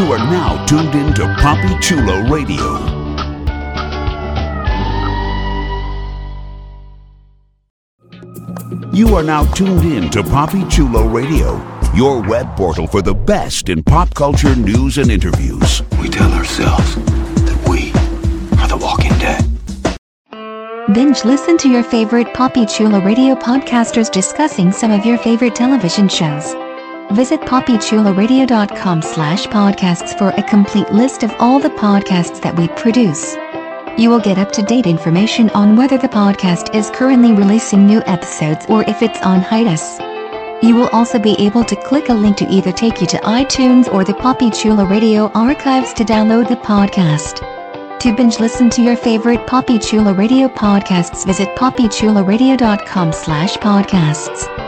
You are now tuned in to Poppy Chulo Radio. You are now tuned in to Poppy Chulo Radio, your web portal for the best in pop culture news and interviews. We tell ourselves that we are the walking dead. Binge listen to your favorite Poppy Chulo radio podcasters discussing some of your favorite television shows. Visit poppychularadio.com slash podcasts for a complete list of all the podcasts that we produce. You will get up-to-date information on whether the podcast is currently releasing new episodes or if it's on hiatus. You will also be able to click a link to either take you to iTunes or the Poppy Chulo Radio archives to download the podcast. To binge listen to your favorite Poppy Chulo Radio podcasts, visit poppychuloradio.com slash podcasts.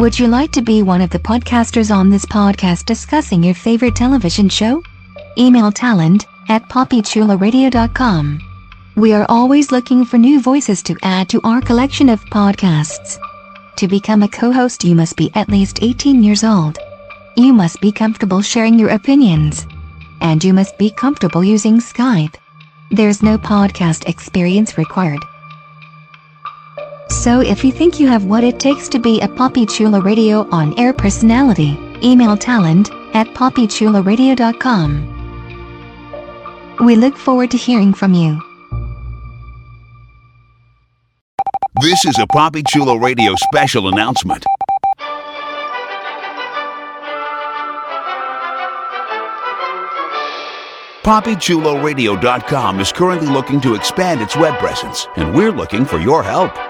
Would you like to be one of the podcasters on this podcast discussing your favorite television show? Email talent at poppychuloradio.com. We are always looking for new voices to add to our collection of podcasts. To become a co-host you must be at least 18 years old. You must be comfortable sharing your opinions. And you must be comfortable using Skype. There's no podcast experience required. So if you think you have what it takes to be a Poppy Chula Radio on-air personality, email talent at poppychuloradio.com. We look forward to hearing from you. This is a Poppy Chula Radio special announcement. PoppyChuloRadio.com is currently looking to expand its web presence, and we're looking for your help.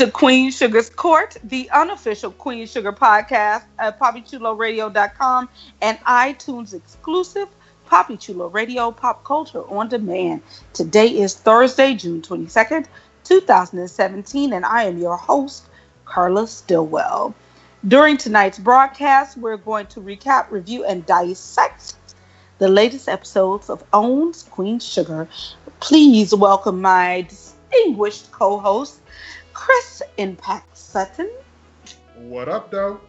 To Queen Sugar's Court, the unofficial Queen Sugar podcast at PoppyChuloRadio.com and iTunes exclusive Poppy Chulo Radio Pop Culture on Demand. Today is Thursday, June 22nd, 2017, and I am your host, Carla Stillwell. During tonight's broadcast, we're going to recap, review, and dissect the latest episodes of OWN's Queen Sugar. Please welcome my distinguished co host, Chris Impact Sutton. What up, though?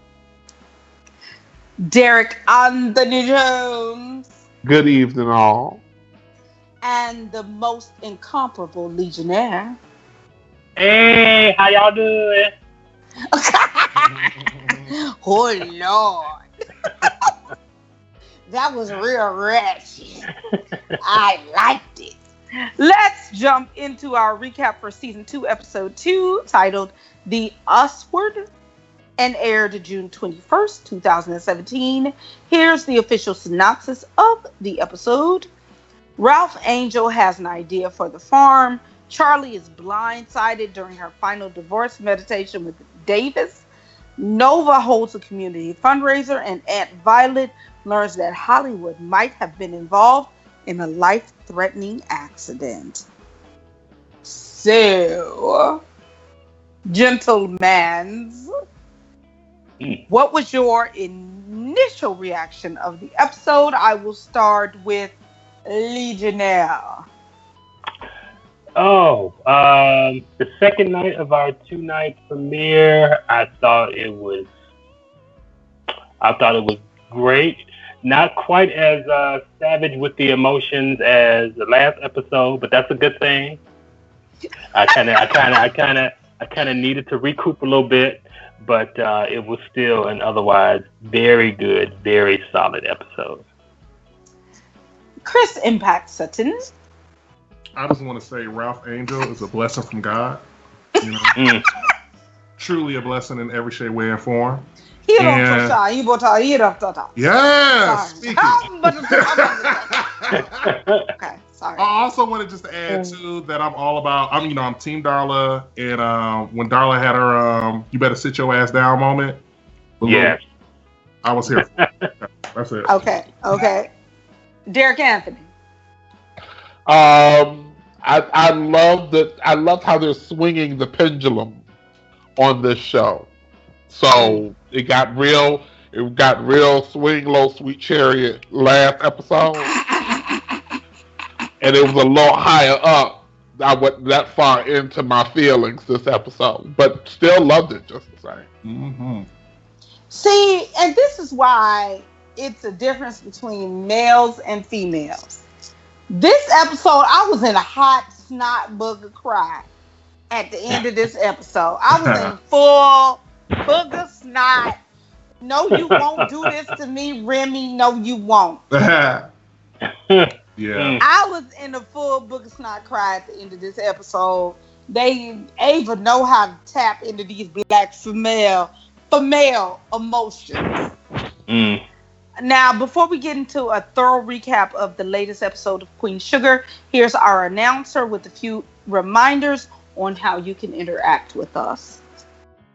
Derek Anthony Jones. Good evening, all. And the most incomparable Legionnaire. Hey, how y'all doing? oh, Lord. that was real ratchet. I liked it. Let's jump into our recap for season two, episode two, titled To Usward and aired June 21st, 2017. Here's the official synopsis of the episode. Ralph Angel has an idea for the farm. Charley is blindsided during her final divorce mediation with Davis. Nova holds a community fundraiser, and Aunt Violet learns that Hollywood might have been involved in a life threatening accident. So, gentlemans, Mm. What was your initial reaction of the episode? I will start with Legionnaire. Oh, um, the second night of our two night premiere, I thought it was, I thought it was great. Not quite as uh, savage with the emotions as the last episode, but that's a good thing. I kind of, I kind of, I kind of, I kind of needed to recoup a little bit, but uh, it was still an otherwise very good, very solid episode. Chris Impact Sutton. I just want to say Ralph Angel is a blessing from God. You know, Mm. truly a blessing in every shape, way, and form. He don't Yeah. touch out. He don't touch- he don't touch out. Yeah, speaking. I'm about to- I'm about to- Okay, sorry. I also wanted just to add too that I'm all about. I'm you know I'm Team Darla, and um, when Darla had her um, "You better sit your ass down" moment, Yes. I was here. That's it. Okay, okay. Derek Anthony. Um, I I love that. I love how they're swinging the pendulum on this show. So it got real. It got real swing low, sweet chariot last episode, and it was a lot higher up. I went that far into my feelings this episode, but still loved it just the same. Mm-hmm. See, and this is why it's a difference between males and females. This episode, I was in a hot snot booger cry at the end of this episode. I was in full booger snot. No, you won't do this to me, Remy. No, you won't. yeah. I was in a full booger snot cry at the end of this episode. They Ava know how to tap into these black female female emotions. Mm. Now, before we get into a thorough recap of the latest episode of Queen Sugar, here's our announcer with a few reminders on how you can interact with us.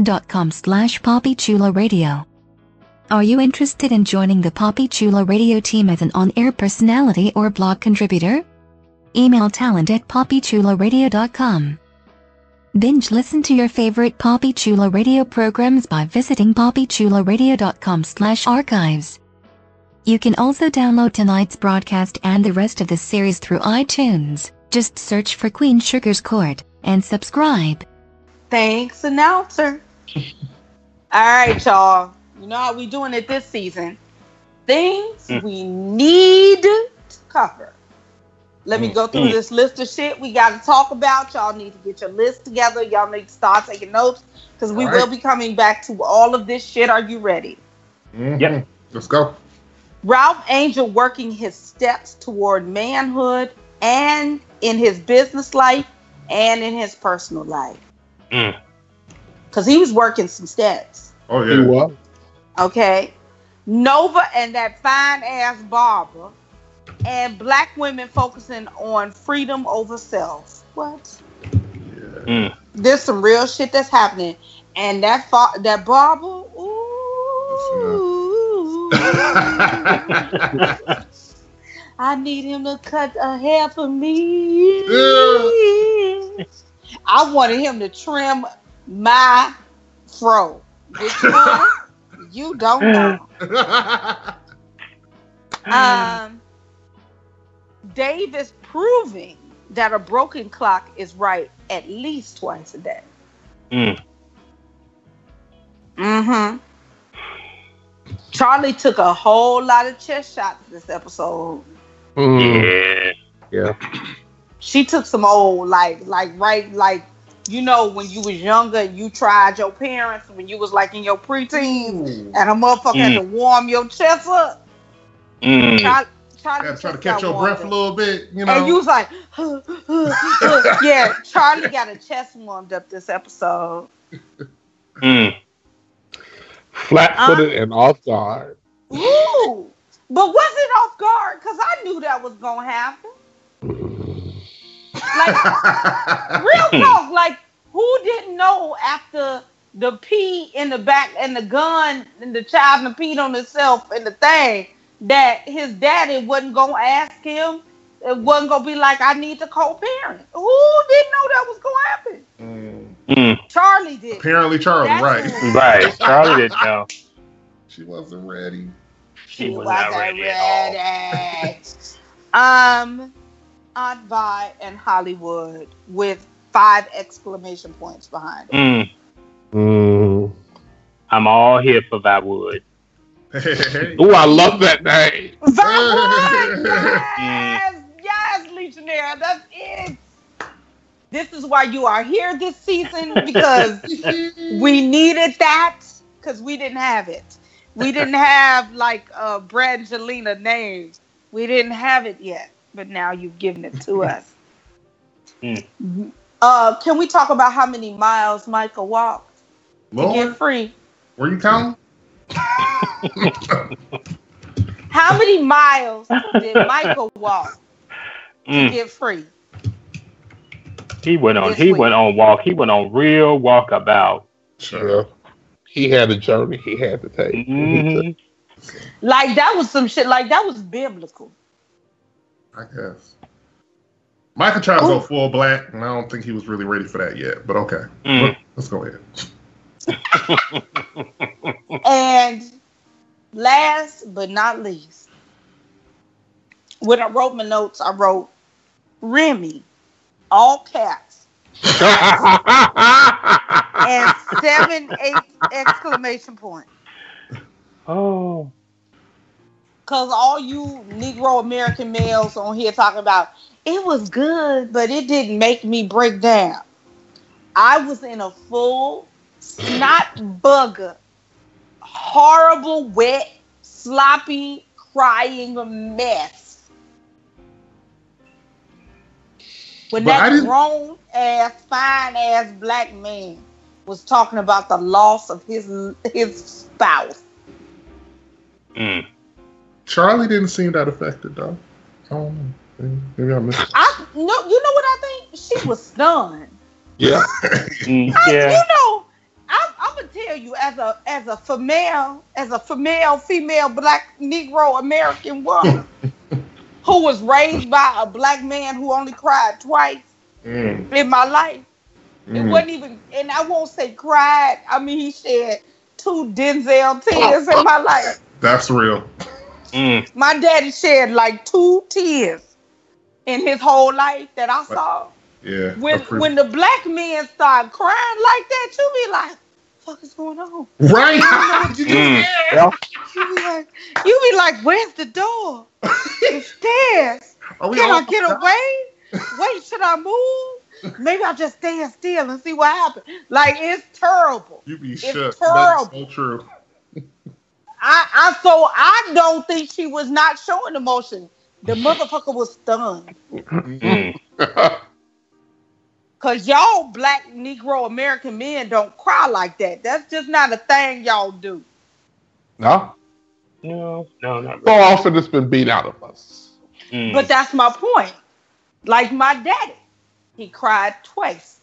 gofundme.com slash poppychula Radio. Are you interested in joining the Poppy Chula Radio team as an on-air personality or blog contributor? Email talent at poppychularadio.com. Binge listen to your favorite Poppy Chula Radio programs by visiting poppychularadio.com slash archives. You can also download tonight's broadcast and the rest of the series through iTunes. Just search for Queen Sugar's Court and subscribe. Thanks, announcer. All right, y'all. You know how we doing it this season. Things Mm. we need to cover. Let me Mm. go through Mm. this list of shit we got to talk about. Y'all need to get your list together. Y'all need to start taking notes because we All right. will be coming back to all of this shit. Are you ready? Mhm. Yep. Let's go. Ralph Angel working his steps toward manhood and in his business life and in his personal life. Mm. Because he was working some steps. Oh yeah. He was. Okay. Nova and that fine ass Barbara. And black women focusing on freedom over self. What? Mm. There's some real shit that's happening. And that fa- that Barbara, ooh. I need him to cut a hair for me. I wanted him to trim my fro. Which one? you don't know. Um, Davis proving that a broken clock is right at least twice a day. Mm. Mm-hmm. Charley took a whole lot of chest shots this episode. Mm. Yeah. She took some old like like right like you know when you was younger you tried your parents when you was like in your preteen and a motherfucker had to warm your chest up. Mm. Charley, Charley Gotta try to catch your warmed breath a little bit, you know. And you was like, yeah, Charley got a chest warmed up this episode. Mm. Flat-footed and off guard. Ooh, but was it off guard? Because I knew that was gonna happen. Like real talk, like who didn't know after the pee in the back and the gun and the child and the peed on himself and the thing that his daddy wasn't gonna ask him. It wasn't gonna be like I need to co-parent. Who didn't know that was gonna happen? Mm, Mm, Charley did. apparently, Charley, That's right? right. Charley didn't know. She wasn't ready. She was not ready at all. um, Aunt Vi and Hollywood with five exclamation points behind it. Mm, Mm. I'm all here for Viwood. Hey, oh, I love that name. Viwood! Yes! Yes, Legionnaire, that's it. This is why you are here this season because we needed that because we didn't have it. We didn't have like uh Brangelina name. We didn't have it yet, but now you've given it to us. Hmm. Uh, can we talk about how many miles Micah walked to get free? were you counting? How many miles did Micah walk to Mm, get free? he went on. This He week. went on walk. He went on real walkabout. Yeah. He had a journey he had to take. Mhm. Like that was some shit. Like that was biblical. I guess. Micah tried to go full black, and I don't think he was really ready for that yet. But okay, Mm. let's go ahead. And last but not least, when I wrote my notes, I wrote Remy, all caps, and seven, eight exclamation point. oh. Cause all you Negro American males on here talking about it was good, but it didn't make me break down. I was in a full snot bugger, horrible, wet, sloppy, crying mess. When But that grown ass, fine ass black man was talking about the loss of his his spouse. Mm. Charley didn't seem that affected though. I don't know. Maybe I missed. it. I no, you know what I think? She was stunned. yeah. Mm, I, yeah. You know, I'm, I'm gonna tell you as a as a female, as a female, female, black Negro American woman who was raised by a black man who only cried twice Mm, in my life. It mm. wasn't even, and I won't say cried. I mean, he shed two Denzel tears in my life. That's real. Mm. My daddy shed like two tears in his whole life that I saw. Yeah. When when the black men start crying like that, you be like, "Fuck is going on?" right. you Mm. Yeah. You be like, you be like, "Where's the door? The stairs? Can I get away? Wait, should I move? Maybe I'll just stand still and see what happens." Like it's terrible. You be It's shook. That's terrible. so true. I, I so I don't think she was not showing emotion. The motherfucker was stunned. Mm. Cause y'all black Negro American men don't cry like that. That's just not a thing y'all do. no. No, no, not So often it's been beat out of us. Mm. But that's my point. Like my daddy, he cried twice.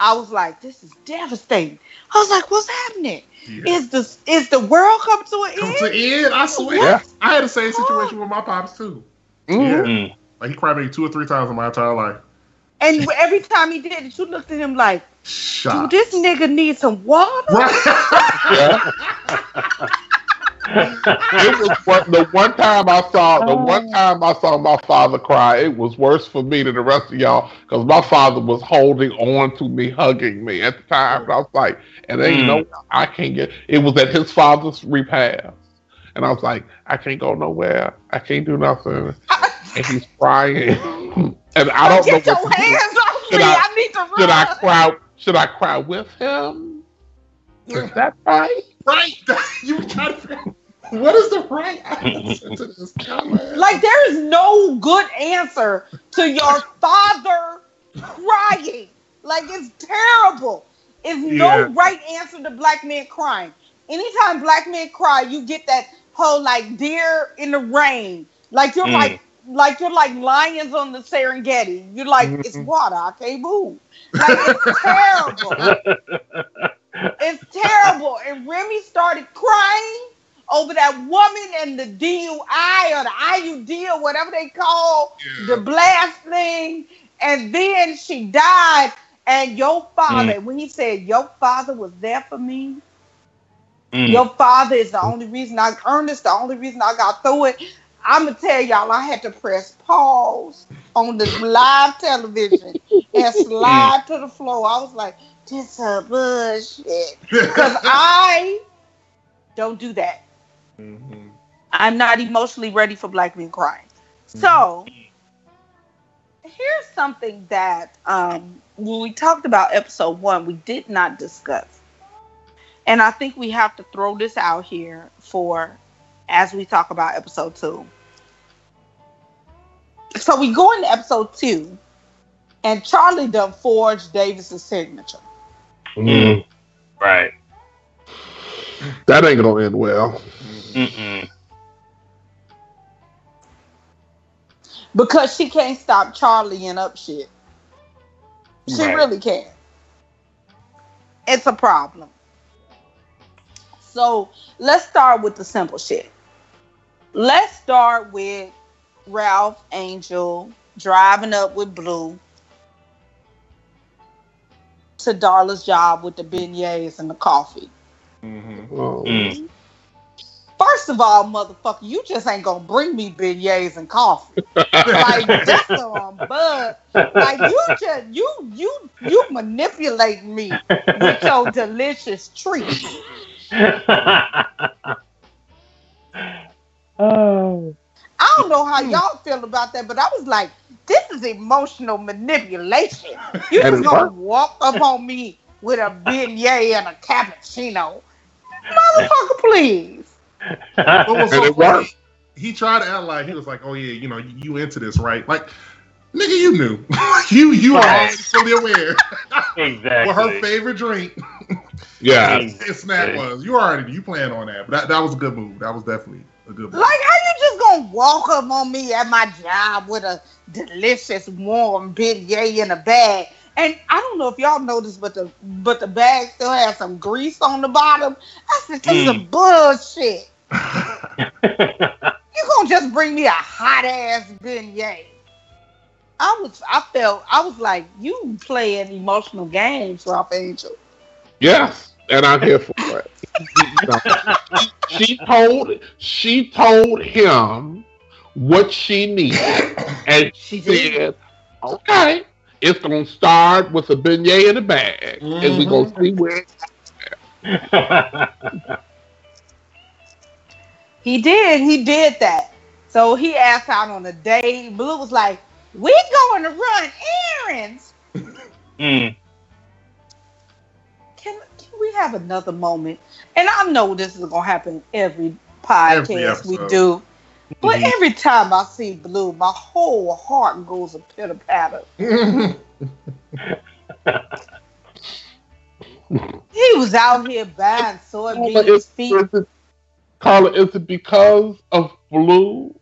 I was like, this is devastating. I was like, what's happening? Yeah. Is the is the world coming to an Come end? to end. I swear. Yeah. I had the same situation with my pops too. Mhm. Yeah. Mm. Like he cried maybe two or three times in my entire life. And every time he did it, you looked at him like, do Shot. this nigga needs some water? Right. Yeah. it was one, the one time I saw the one time I saw my father cry. It was worse for me than the rest of y'all because my father was holding on to me, hugging me at the time. And I was like, and then you Mm. know, I can't get. It was at his father's repast, and I was like, I can't go nowhere. I can't do nothing. And he's crying, and I don't know. Get your what to do. hands off Should me. I- I, need to run. Should I cry? Should I cry with him? Is that right? Right. you were trying to what is the right answer to this comment? Like there is no good answer to your father crying. Like it's terrible. It's Yeah. no right answer to black men crying. anytime black men cry, you get that whole like deer in the rain. Like you're Mm. like like you're like lions on the Serengeti. You're like, Mhm. it's water, I can't move. Like it's terrible. It's terrible. And Remy started crying over that woman and the DUI or the IUD or whatever they call the blast thing. And then she died. And your father, when he said, Your father was there for me, Mm. your father is the only reason I Ernest, the only reason I got through it. I'ma tell y'all I had to press pause on the live television and slide to the floor. I was like, this a bullshit. Because I don't do that. Mhm. I'm not emotionally ready for black men crying. So here's something that um, when we talked about episode one, we did not discuss. And I think we have to throw this out here for as we talk about episode two. So we go into episode two, and Charley done forged Davis's signature. Mm. Right. That ain't gonna end well. Mm-mm. because she can't stop Charley and up shit. She Right. really can't. It's a problem. So let's start with the simple shit. Let's start with Ralph Angel driving up with Blue to Darla's job with the beignets and the coffee. Mhm. Oh. Mm. First of all, motherfucker, you just ain't gonna bring me beignets and coffee. like that's on bud. Like you just you you you manipulate me with your delicious treat. oh. I don't know how y'all feel about that, but I was like, this is emotional manipulation. You just gonna worked. walk up on me with a beignet and a cappuccino. Motherfucker, please. What was And so it funny, worked. he tried to act like he was like, "Oh yeah, you know, you, you into this, right?" Like, nigga, you knew, you you were Right. already fully aware exactly. what her favorite drink Yeah. and snack was. You already you planned on that, but that, that was a good move. That was definitely a good move. Like, how you just gonna walk up on me at my job with a delicious warm beignet in a bag? And I don't know if y'all noticed, but the but the bag still has some grease on the bottom. I said, this is Mm. bullshit. You gonna just bring me a hot ass beignet? I was, I felt, I was like, you playing emotional games, Ralph Angel. Yes, and I'm here for it. No. she told she told him what she needed, and she did. said, "Okay, it's gonna start with a beignet in a bag, and we gonna see where." He did. He did that. So he asked out on a date. Blue was like, "We're going to run errands. mm. We have another moment?" And I know this is gonna happen every podcast Every we do, but Mhm. every time I see Blue, my whole heart goes a pitter patter. He was out here buying soybeans, is, feet. Carla, is it because of Blue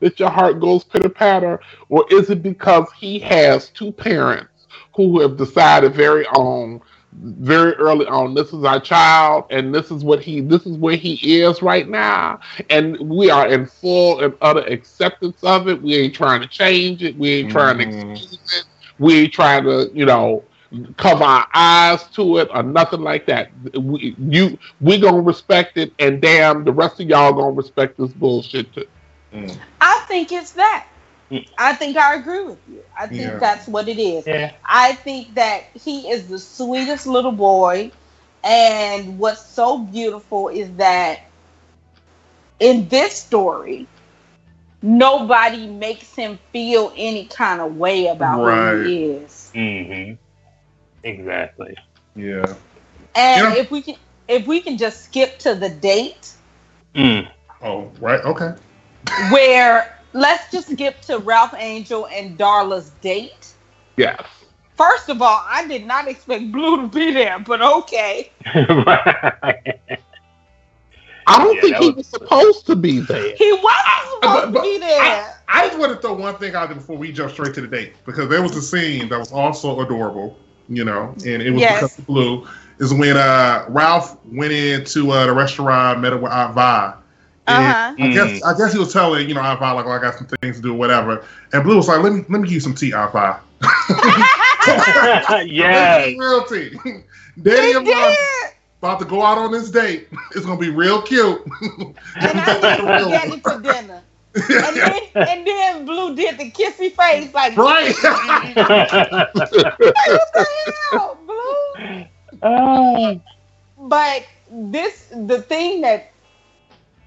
that your heart goes pitter patter, or is it because he has two parents who have decided very on, very early on, this is our child, and this is what he, this is where he is right now, and we are in full and utter acceptance of it. We ain't trying to change it. We ain't trying to Mhm. excuse it. We ain't trying to, you know, cover our eyes to it or nothing like that. We, you, we gonna respect it, and damn, the rest of y'all gonna respect this bullshit too. Mm. I think it's that. I think I agree with you. I think Yeah. that's what it is. Yeah. I think that he is the sweetest little boy. And what's so beautiful is that in this story, nobody makes him feel any kind of way about who he is. Mm-hmm. Exactly. yeah. And Yeah. if we can if we can just skip to the date Mm. Oh, right. Okay. where let's just skip to Ralph Angel and Darla's date. Yes. First of all, I did not expect Blue to be there, but okay. right. I don't Yeah, think that he was- was supposed to be there. He wasn't supposed but- to but be there. I just want to throw one thing out there before we jump straight to the date because there was a scene that was also adorable, you know, and it was Yes. because of Blue. Is when uh, Ralph went into uh, the restaurant, met up with Aunt Vi. And Uh-huh. I guess I guess he was telling you know Aunt Vi like, oh, I got some things to do, whatever. And Blue was like, let me let me give you some tea, Aunt Vi. yes. real tea. Daddy He and Mom did. about to go out on this date. It's gonna be real cute. And I need spaghetti for dinner. And then, and then Blue did the kissy face like, right. what the hell, Blue? oh, But this, the thing that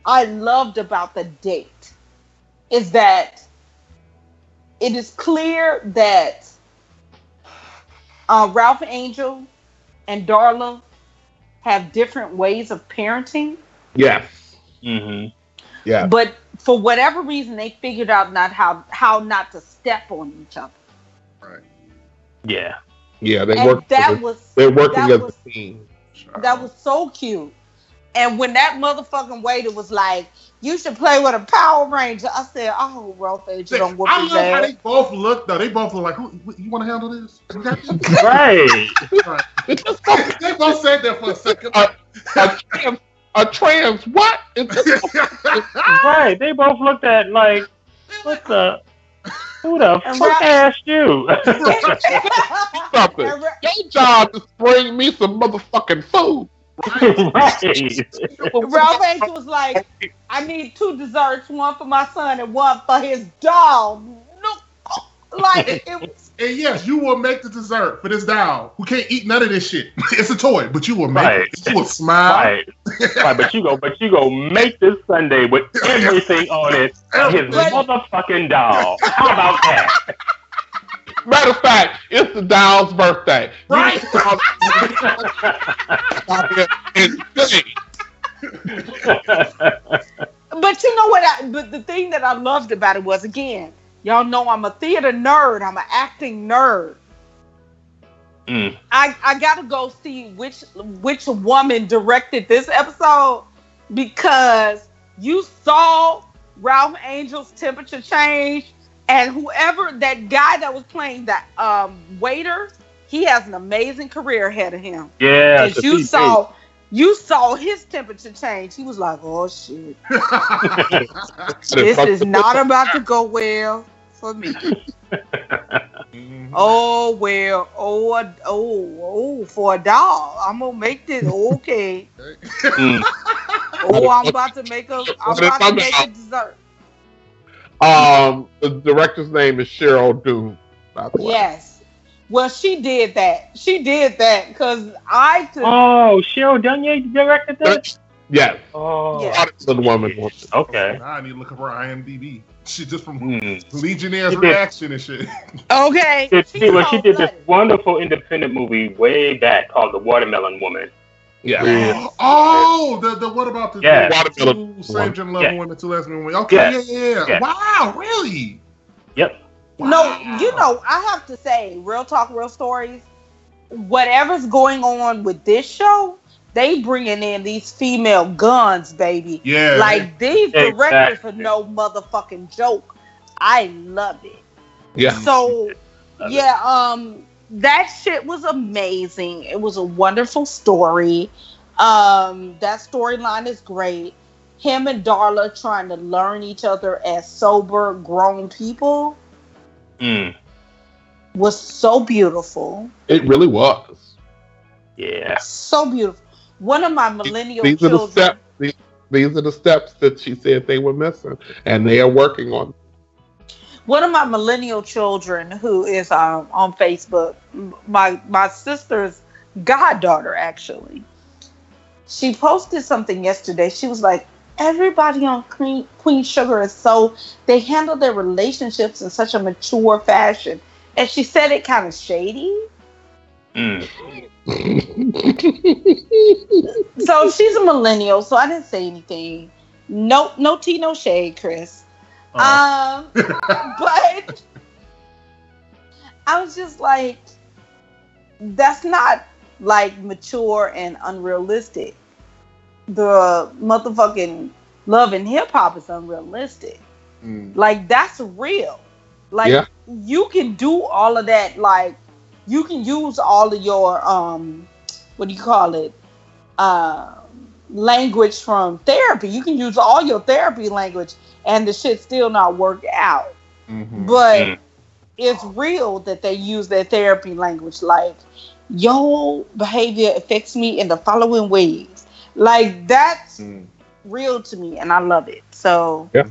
I loved about the date is that it is clear that uh, Ralph Angel and Darla have different ways of parenting, Yes. hmm Yeah. but for whatever reason, they figured out not how how not to step on each other, Right. Yeah. Yeah. They and work. that Together. was They're working that as was- a team. That was so cute. And when that motherfucking waiter was like, "You should play with a Power Ranger," I said, "Oh, Ralph Angel don't whoop I his love how they both look though. They both look like, Who, you want to handle this? You got this? Right. they both said that for a second. a, trans, a trans what? Right. They both looked at like, what the? Who the And fuck Ralph- asked you? something. And Ra- Your job is to bring me some motherfucking food. Right. Ralph Angel was like, "I need two desserts, one for my son and one for his dog." No, like it was. and yes, you will make the dessert for this doll who can't eat none of this shit. It's a toy, but you will make Right. it. You will smile. Right. right. But you go, but you go make this Sunday with everything on it. His motherfucking dog. How about that? Matter of fact, it's the doll's birthday. Right. need to come out here and sing. But you know what? I, but the thing that I loved about it was again, y'all know I'm a theater nerd. I'm an acting nerd. Mm. I, I gotta go see which which woman directed this episode because you saw Ralph Angel's temperature change and whoever that guy that was playing that um waiter, he has an amazing career ahead of him. Yeah. Because you saw you saw his temperature change. He was like, Oh shit. This is not about to go well for me. Oh well, oh oh oh for a doll. I'm gonna make this okay. Mm. Oh, I'm about to make a I'm about to make a dessert. Um, the director's name is Cheryl Dunye. By the way. Yes. Well, she did that. She did that because I could. Oh, Cheryl Dunye directed that? Yes. Oh. Yeah. Artisan woman. woman. Okay. Now I need to look up her IMDb. She just from Mm. Legionnaire's She reaction and shit. Okay. Did, she, well, she did this wonderful independent movie way back called The Watermelon Woman. Yeah. Yeah. Oh, the the what about the Yeah. the two same gender level Yeah. women, two lesbian women? Okay, Yeah. yeah, yeah, yeah. Yeah. Wow, really? Yep. No, you know, I have to say, real talk, real stories. Whatever's going on with this show, they bringing in these female guns, baby. Yeah. Like these directors are no motherfucking joke. I love it. Yeah. So Love yeah, um, that shit was amazing. It was a wonderful story. Um, that storyline is great. Him and Darla trying to learn each other as sober, grown people Mm. was so beautiful. It really was. Yeah. So beautiful. One of my millennial These are the children. steps. These, these are the steps that she said they were missing, and they are working on. One of my millennial children who is um, on Facebook, my my sister's goddaughter actually. She posted something yesterday. She was like, "Everybody on Queen, Queen Sugar is so they handle their relationships in such a mature fashion," and she said it kind of shady. Mm. So she's a millennial, so I didn't say anything. No, no tea, no shade, Chris. Uh, Um, but I was just like, that's not like mature and unrealistic. the motherfucking love and hip hop is unrealistic. Mm. Like that's real. Like Yeah. you can do all of that. Like you can use all of your um, what do you call it? Uh, language from therapy. You can use all your therapy language, and the shit still not work out. Mhm. But Mm. it's real that they use their therapy language. Like your behavior affects me in the following ways. Like that's Mm. real to me, and I love it. So. Yeah.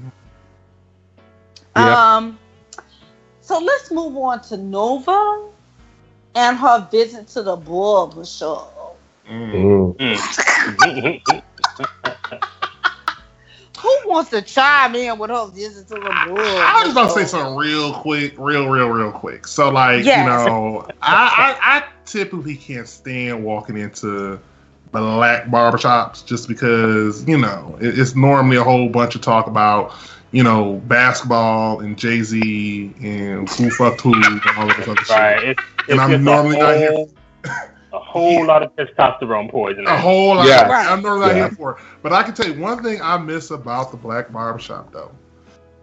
Yeah. Um, so let's move on to Nova and her visit to the barber shop. Mm. Mm. Who wants to chime in with her this to the barber? I was about to say something real quick, real, real, real quick. So, like, Yes. you know, I, I, I typically can't stand walking into black barbershops just because, you know, it, it's normally a whole bunch of talk about, you know, basketball and Jay Z and who fucked who and all of this other shit. Right. It's, And it's I'm normally a not here- whole, a whole lot of testosterone poisoning. A whole lot. Yeah. Right. I'm normally not Yeah. here for it. But I can tell you one thing I miss about the black barbershop, though,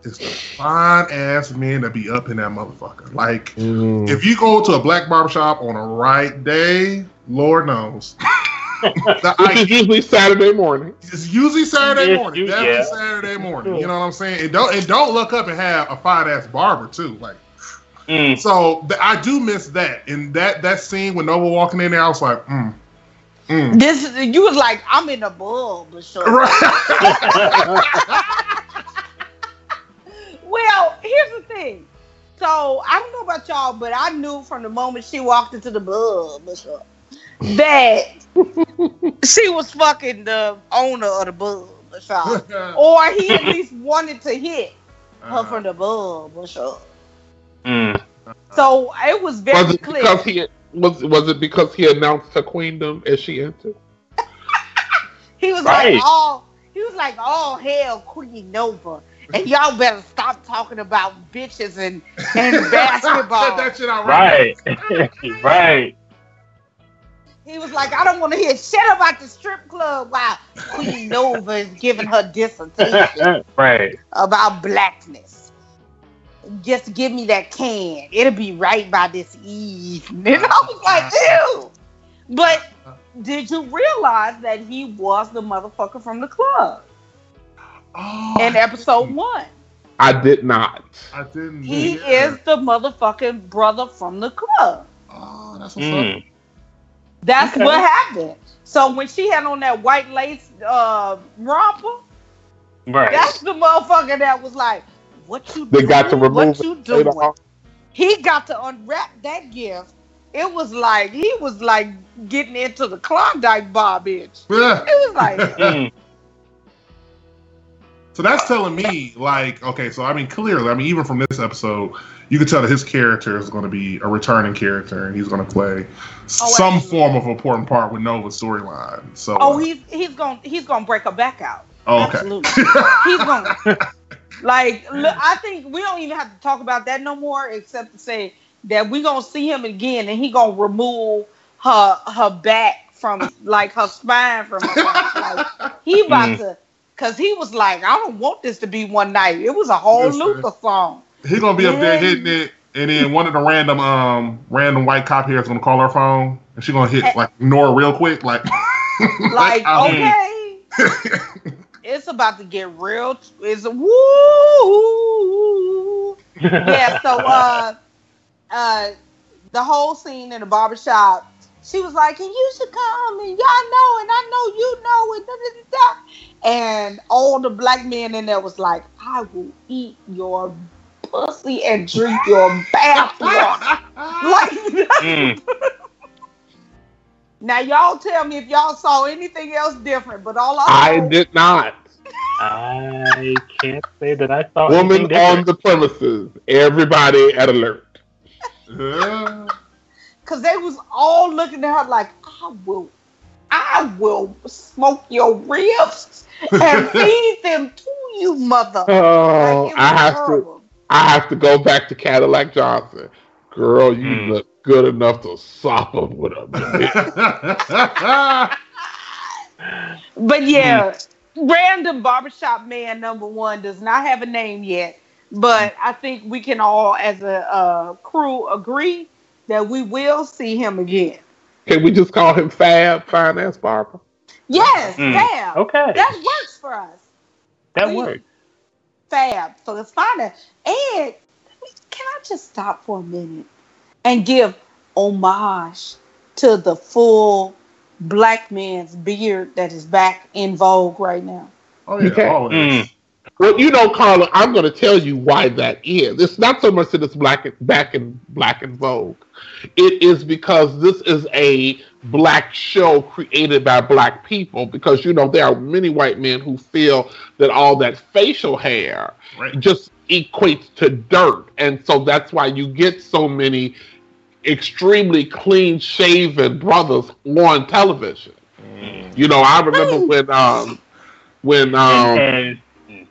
is the fine ass men that be up in that motherfucker. Like, Mm. if you go to a black barbershop on a right day, Lord knows. The- Which I- is usually Saturday morning. it's usually Saturday Yes, morning. you- Definitely yeah. Saturday morning. You know what I'm saying? And don't and don't look up and have a fine ass barber too. Like Mm. so, th- I do miss that. And that that scene when Nova walking in there, I was like, mm, mm. This you was like, I'm in the barber shop. Well, here's the thing. So I don't know about y'all, but I knew from the moment she walked into the barber shop that she was fucking the owner of the barber shop, or he at least wanted to hit her from the barber shop. Mm. So it was very Was it clear. because he was was it because he announced her queendom as she entered? He was Right. like, all he was like, oh hell, Queen Nova, and y'all better stop talking about bitches and and basketball." that shit out right. Right. right. He was like, I don't want to hear shit about the strip club while Queen Nova is giving her dissertation right. about blackness. Just give me that can. It'll be right by this evening. I was like, ew. But did you realize that he was the motherfucker from the club Oh, in episode didn't- one? I did not. I didn't. He hear. is the motherfucking brother from the club. Oh, that's what's up. Mm. That's Okay. what happened. So when she had on that white lace uh, romper, Right. that's the motherfucker that was like, "What you They doing? got to remove what you doing?" on. He got to unwrap that gift. It was like he was like getting into the Klondike bar, bitch. Yeah. It was like, Mm. So that's telling me, like, okay, so I mean, clearly, I mean, even from this episode, you can tell that his character is going to be a returning character, and he's going to play Oh, some absolutely. form of important part with Nova's storyline. So, oh, he's he's gonna he's gonna break her back out. oh, okay. Absolutely. he's gonna like look, I think we don't even have to talk about that no more except to say that we gonna see him again and he gonna remove her her back from like her spine from her back. like he about Mm. to cause he was like I don't want this to be one night. It was a whole Yes, sir. Luther song. He going to be up there hitting it, and then one of the random, um, random white cop here is going to call her phone, and she going to hit like Nora real quick, like, like um, okay it's about to get real it's woo yeah, so uh uh the whole scene in the barbershop, she was like, And you should come and y'all know and I know you know and da, da, da. and all the black men in there was like, I will eat your pussy and drink your bath water. like Mm. Now y'all tell me if y'all saw anything else different, but all I, I did not. I can't say that I saw Woman anything on the premises. Everybody at alert. Cause they was all looking at her like, I will, I will smoke your ribs and feed them to you, mother. Oh, Like, I have to. I have to go back to Cadillac Johnson. Girl, you Mm. look good enough to sop him with a bitch. but yeah, random barbershop man number one does not have a name yet. But I think we can all, as a uh, crew, agree that we will see him again. Can we just call him Fab Finance Barber? Yes, Mm, Fab. okay. That works for us. That Please. works. Fab for the spiner. And can I just stop for a minute and give homage to the full black man's beard that is back in vogue right now? Oh yeah, Okay. always. Mm. Well, you know, Carla, I'm going to tell you why that is. It's not so much that it's black and, back in black and vogue. It is because this is a black show created by black people. Because you know there are many white men who feel that all that facial hair Right. just equates to dirt, and so that's why you get so many extremely clean shaven brothers on television. You know, I remember when um when um and, and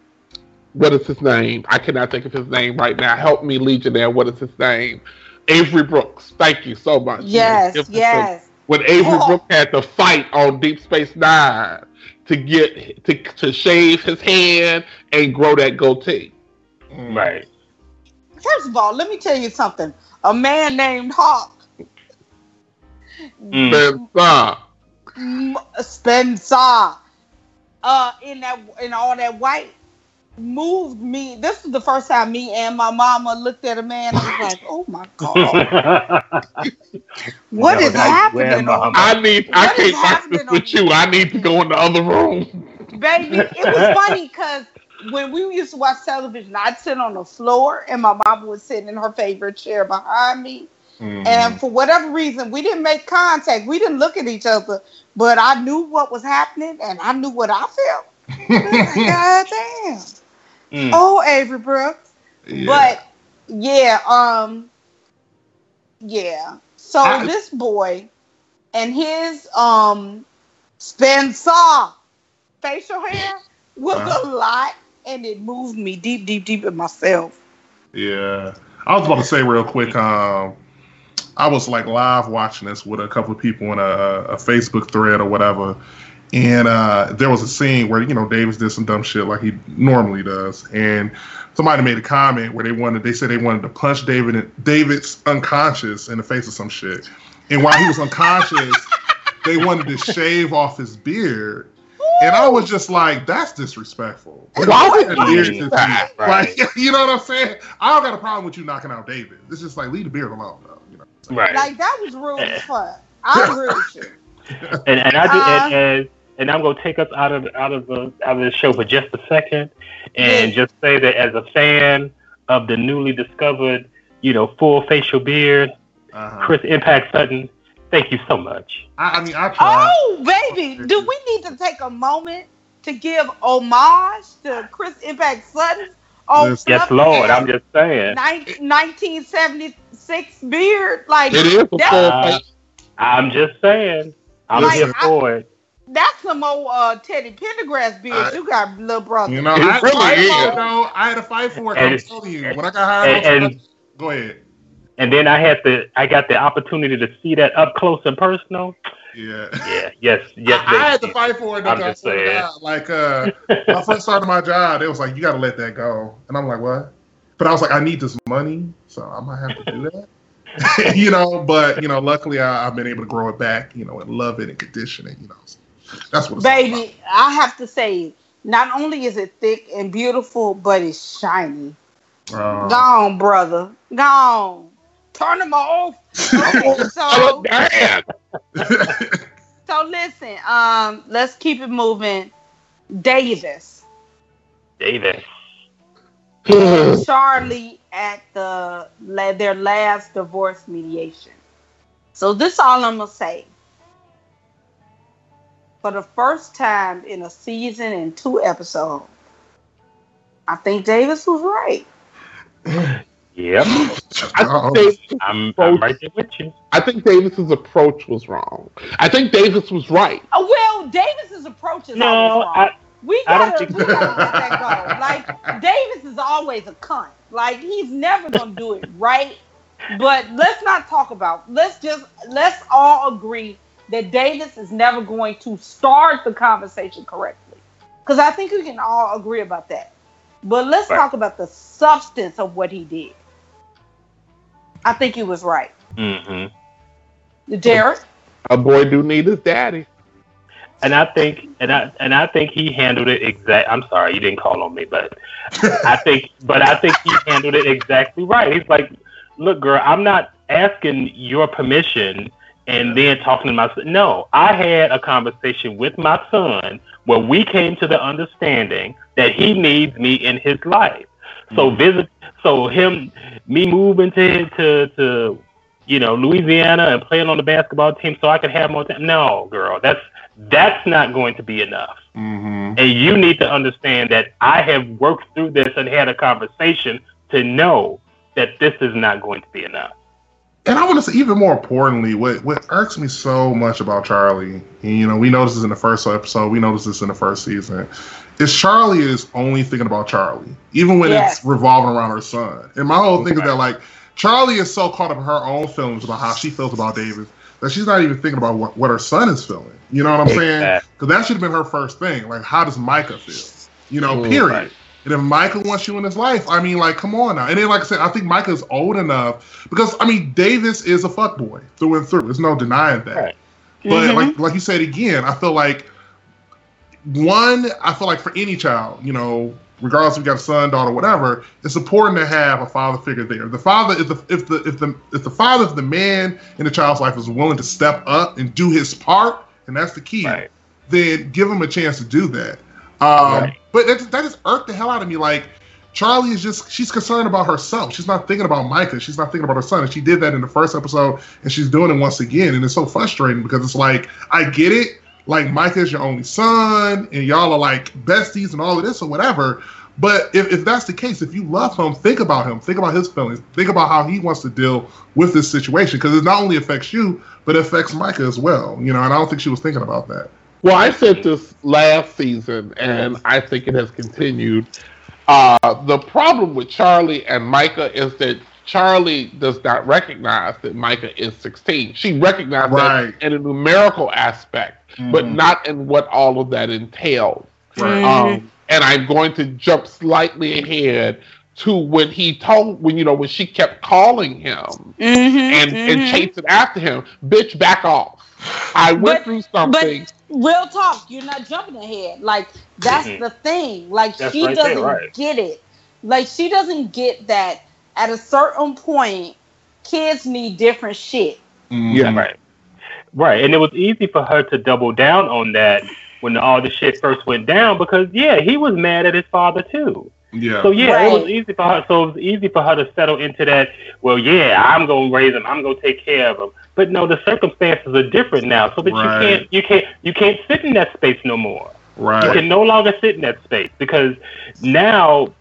what is his name? I cannot think of his name right now. Help me, Legionnaire. What is his name? Avery Brooks. Thank you so much. Yes, If- yes. When Avery Oh. Brooks had to fight on Deep Space Nine to get to, to shave his hand and grow that goatee. Mm. right. First of all, let me tell you something. A man named Hawk Mm. Spencer. M- Spencer uh in that in all that white moved me. This is the first time me and my mama looked at a man. I was like, oh my god, what No, is happening? Mama- I need. I What is can't watch happening this with you. I need to go in the other room. Baby, it was funny because when we used to watch television, I'd sit on the floor and my mama would sit in her favorite chair behind me. Mm. And for whatever reason, we didn't make contact. We didn't look at each other, but I knew what was happening and I knew what I felt. God damn. Mm. Oh, Avery Brooks. Yeah. But yeah, um, yeah. So I- this boy and his um Spencer facial hair was Uh-huh. a lot, and it moved me deep, deep, deep in myself. Yeah. I was about to say real quick, um, I was like live watching this with a couple of people in a, a Facebook thread or whatever. And uh, there was a scene where, you know, Davis did some dumb shit like he normally does. And somebody made a comment where they wanted, they said they wanted to punch David, in, David's unconscious in the face of some shit. And while he was unconscious, they wanted to shave off his beard. And I was just like, that's disrespectful. Why would you do is- that? Like, you know what I'm saying? I don't got a problem with you knocking out David. It's just like leave the beard alone, though. You know. Right. Like that was rude as fuck. I agree with you. and and I did, Uh, and, and and I'm gonna take us out of out of the out of the show for just a second, and Yeah. just say that as a fan of the newly discovered, you know, full facial beard, Uh-huh. Chris Impact Sutton, thank you so much. I, I mean, I tried. Oh, baby, do we need to take a moment to give homage to Chris Impact Sutton? Oh, Yes. Yes, Lord, I'm just saying. 1976 beard. Like, It is a that- full Uh, face. I'm just saying. I'm Like, here for it. that's some old uh, Teddy Pendergrass beard I- you got, little brother. You know, I had to really fight is. for it. I had to fight for it. I'm telling you, when I got hired, and- and- go ahead. And then I had the I got the opportunity to see that up close and personal. Yeah. Yeah, yes, yes. I, I had to fight for it. I'm just saying. God. Like, uh, when I first started my job, it was like, "You got to let that go," and I'm like, "What?" But I was like, "I need this money, so I might have to do that." you know, but you know, luckily I, I've been able to grow it back, you know, and love it and condition it. You know, so that's what it's all Baby, I have to say, not only is it thick and beautiful, but it's shiny. Uh, Gone, brother. Gone. Turn them off. Okay, so, look bad. so listen. Um, let's keep it moving. Davis, Davis. Charley at the la- their last divorce mediation. So this all I'm gonna say. For the first time in a season and two episodes, I think Davis was right. Yep. I think Davis I'm, I'm right there with you. I think Davis's approach was wrong. I think Davis was right. Oh, well, Davis's approach is No, always wrong. I, we I don't gotta, think- we gotta let that go. Like Davis is always a cunt. Like he's never gonna do it right. But let's not talk about. Let's just let's all agree that Davis is never going to start the conversation correctly. Because I think we can all agree about that. But let's Right. talk about the substance of what he did. I think he was right. Mm-hmm. Jared? A boy do need his daddy. And I think, and I and I think he handled it exact. I'm sorry, you didn't call on me, but I think, but I think he handled it exactly right. He's like, look, girl, I'm not asking your permission and then talking to my son. No, I had a conversation with my son where we came to the understanding that he needs me in his life. So visit, so him, me moving to to to you know Louisiana and playing on the basketball team so I could have more time. No, girl, that's that's not going to be enough. Mm-hmm. And you need to understand that I have worked through this and had a conversation to know that this is not going to be enough. And I want to say, even more importantly, what what irks me so much about Charley, and, you know, we noticed this in the first episode, we noticed this in the first season, is Charley is only thinking about Charley, even when Yes. it's revolving around her son. And my whole thing is that like Charley is so caught up in her own feelings about how she feels about Davis that she's not even thinking about what, what her son is feeling. You know what I'm saying? Because that should have been her first thing. Like, how does Micah feel? You know, Mm, period. right. And if Micah wants you in his life, I mean, like, come on now. And then, like I said, I think Micah's old enough because I mean, Davis is a fuckboy through and through. There's no denying that. Right. But Mhm. like, like you said again, I feel like one, I feel like for any child, you know, regardless if you got a son, daughter, whatever, it's important to have a father figure there. The father, if the if the if the if the father, if the man in the child's life is willing to step up and do his part, and that's the key, Right. then give him a chance to do that. Um, Right. But that, that just irked the hell out of me. Like Charley is just she's concerned about herself. She's not thinking about Micah. She's not thinking about her son. And she did that in the first episode, and she's doing it once again. And it's so frustrating because it's like I get it. Like Micah is your only son, and y'all are like besties and all of this or whatever. But if, if that's the case, if you love him, think about him. Think about his feelings. Think about how he wants to deal with this situation because it not only affects you, but it affects Micah as well. You know, and I don't think she was thinking about that. Well, I said this last season, and I think it has continued. Uh, the problem with Charley and Micah is that Charley does not recognize that Micah is 16. She recognizes Right. that in a numerical aspect, but Mhm. not in what all of that entails. Right. Um, and I'm going to jump slightly ahead to when he told, when you know, when she kept calling him Mhm, and and mhm. chasing after him, bitch, back off. I went But- through something. But real talk, you're not jumping ahead. Like that's Mhm. the thing. Like That's she right doesn't right. get it. Like she doesn't get that at a certain point, kids need different shit. Mm-hmm. Yeah. Right. Right. And it was easy for her to double down on that when all the shit first went down because yeah, he was mad at his father too. Yeah. So yeah, Right. it was easy for her. So it was easy for her to settle into that. Well, yeah, I'm gonna raise him. I'm gonna take care of him. But no, the circumstances are different now. So that Right. you can't, you can't, you can't sit in that space no more. Right. You can no longer sit in that space because now,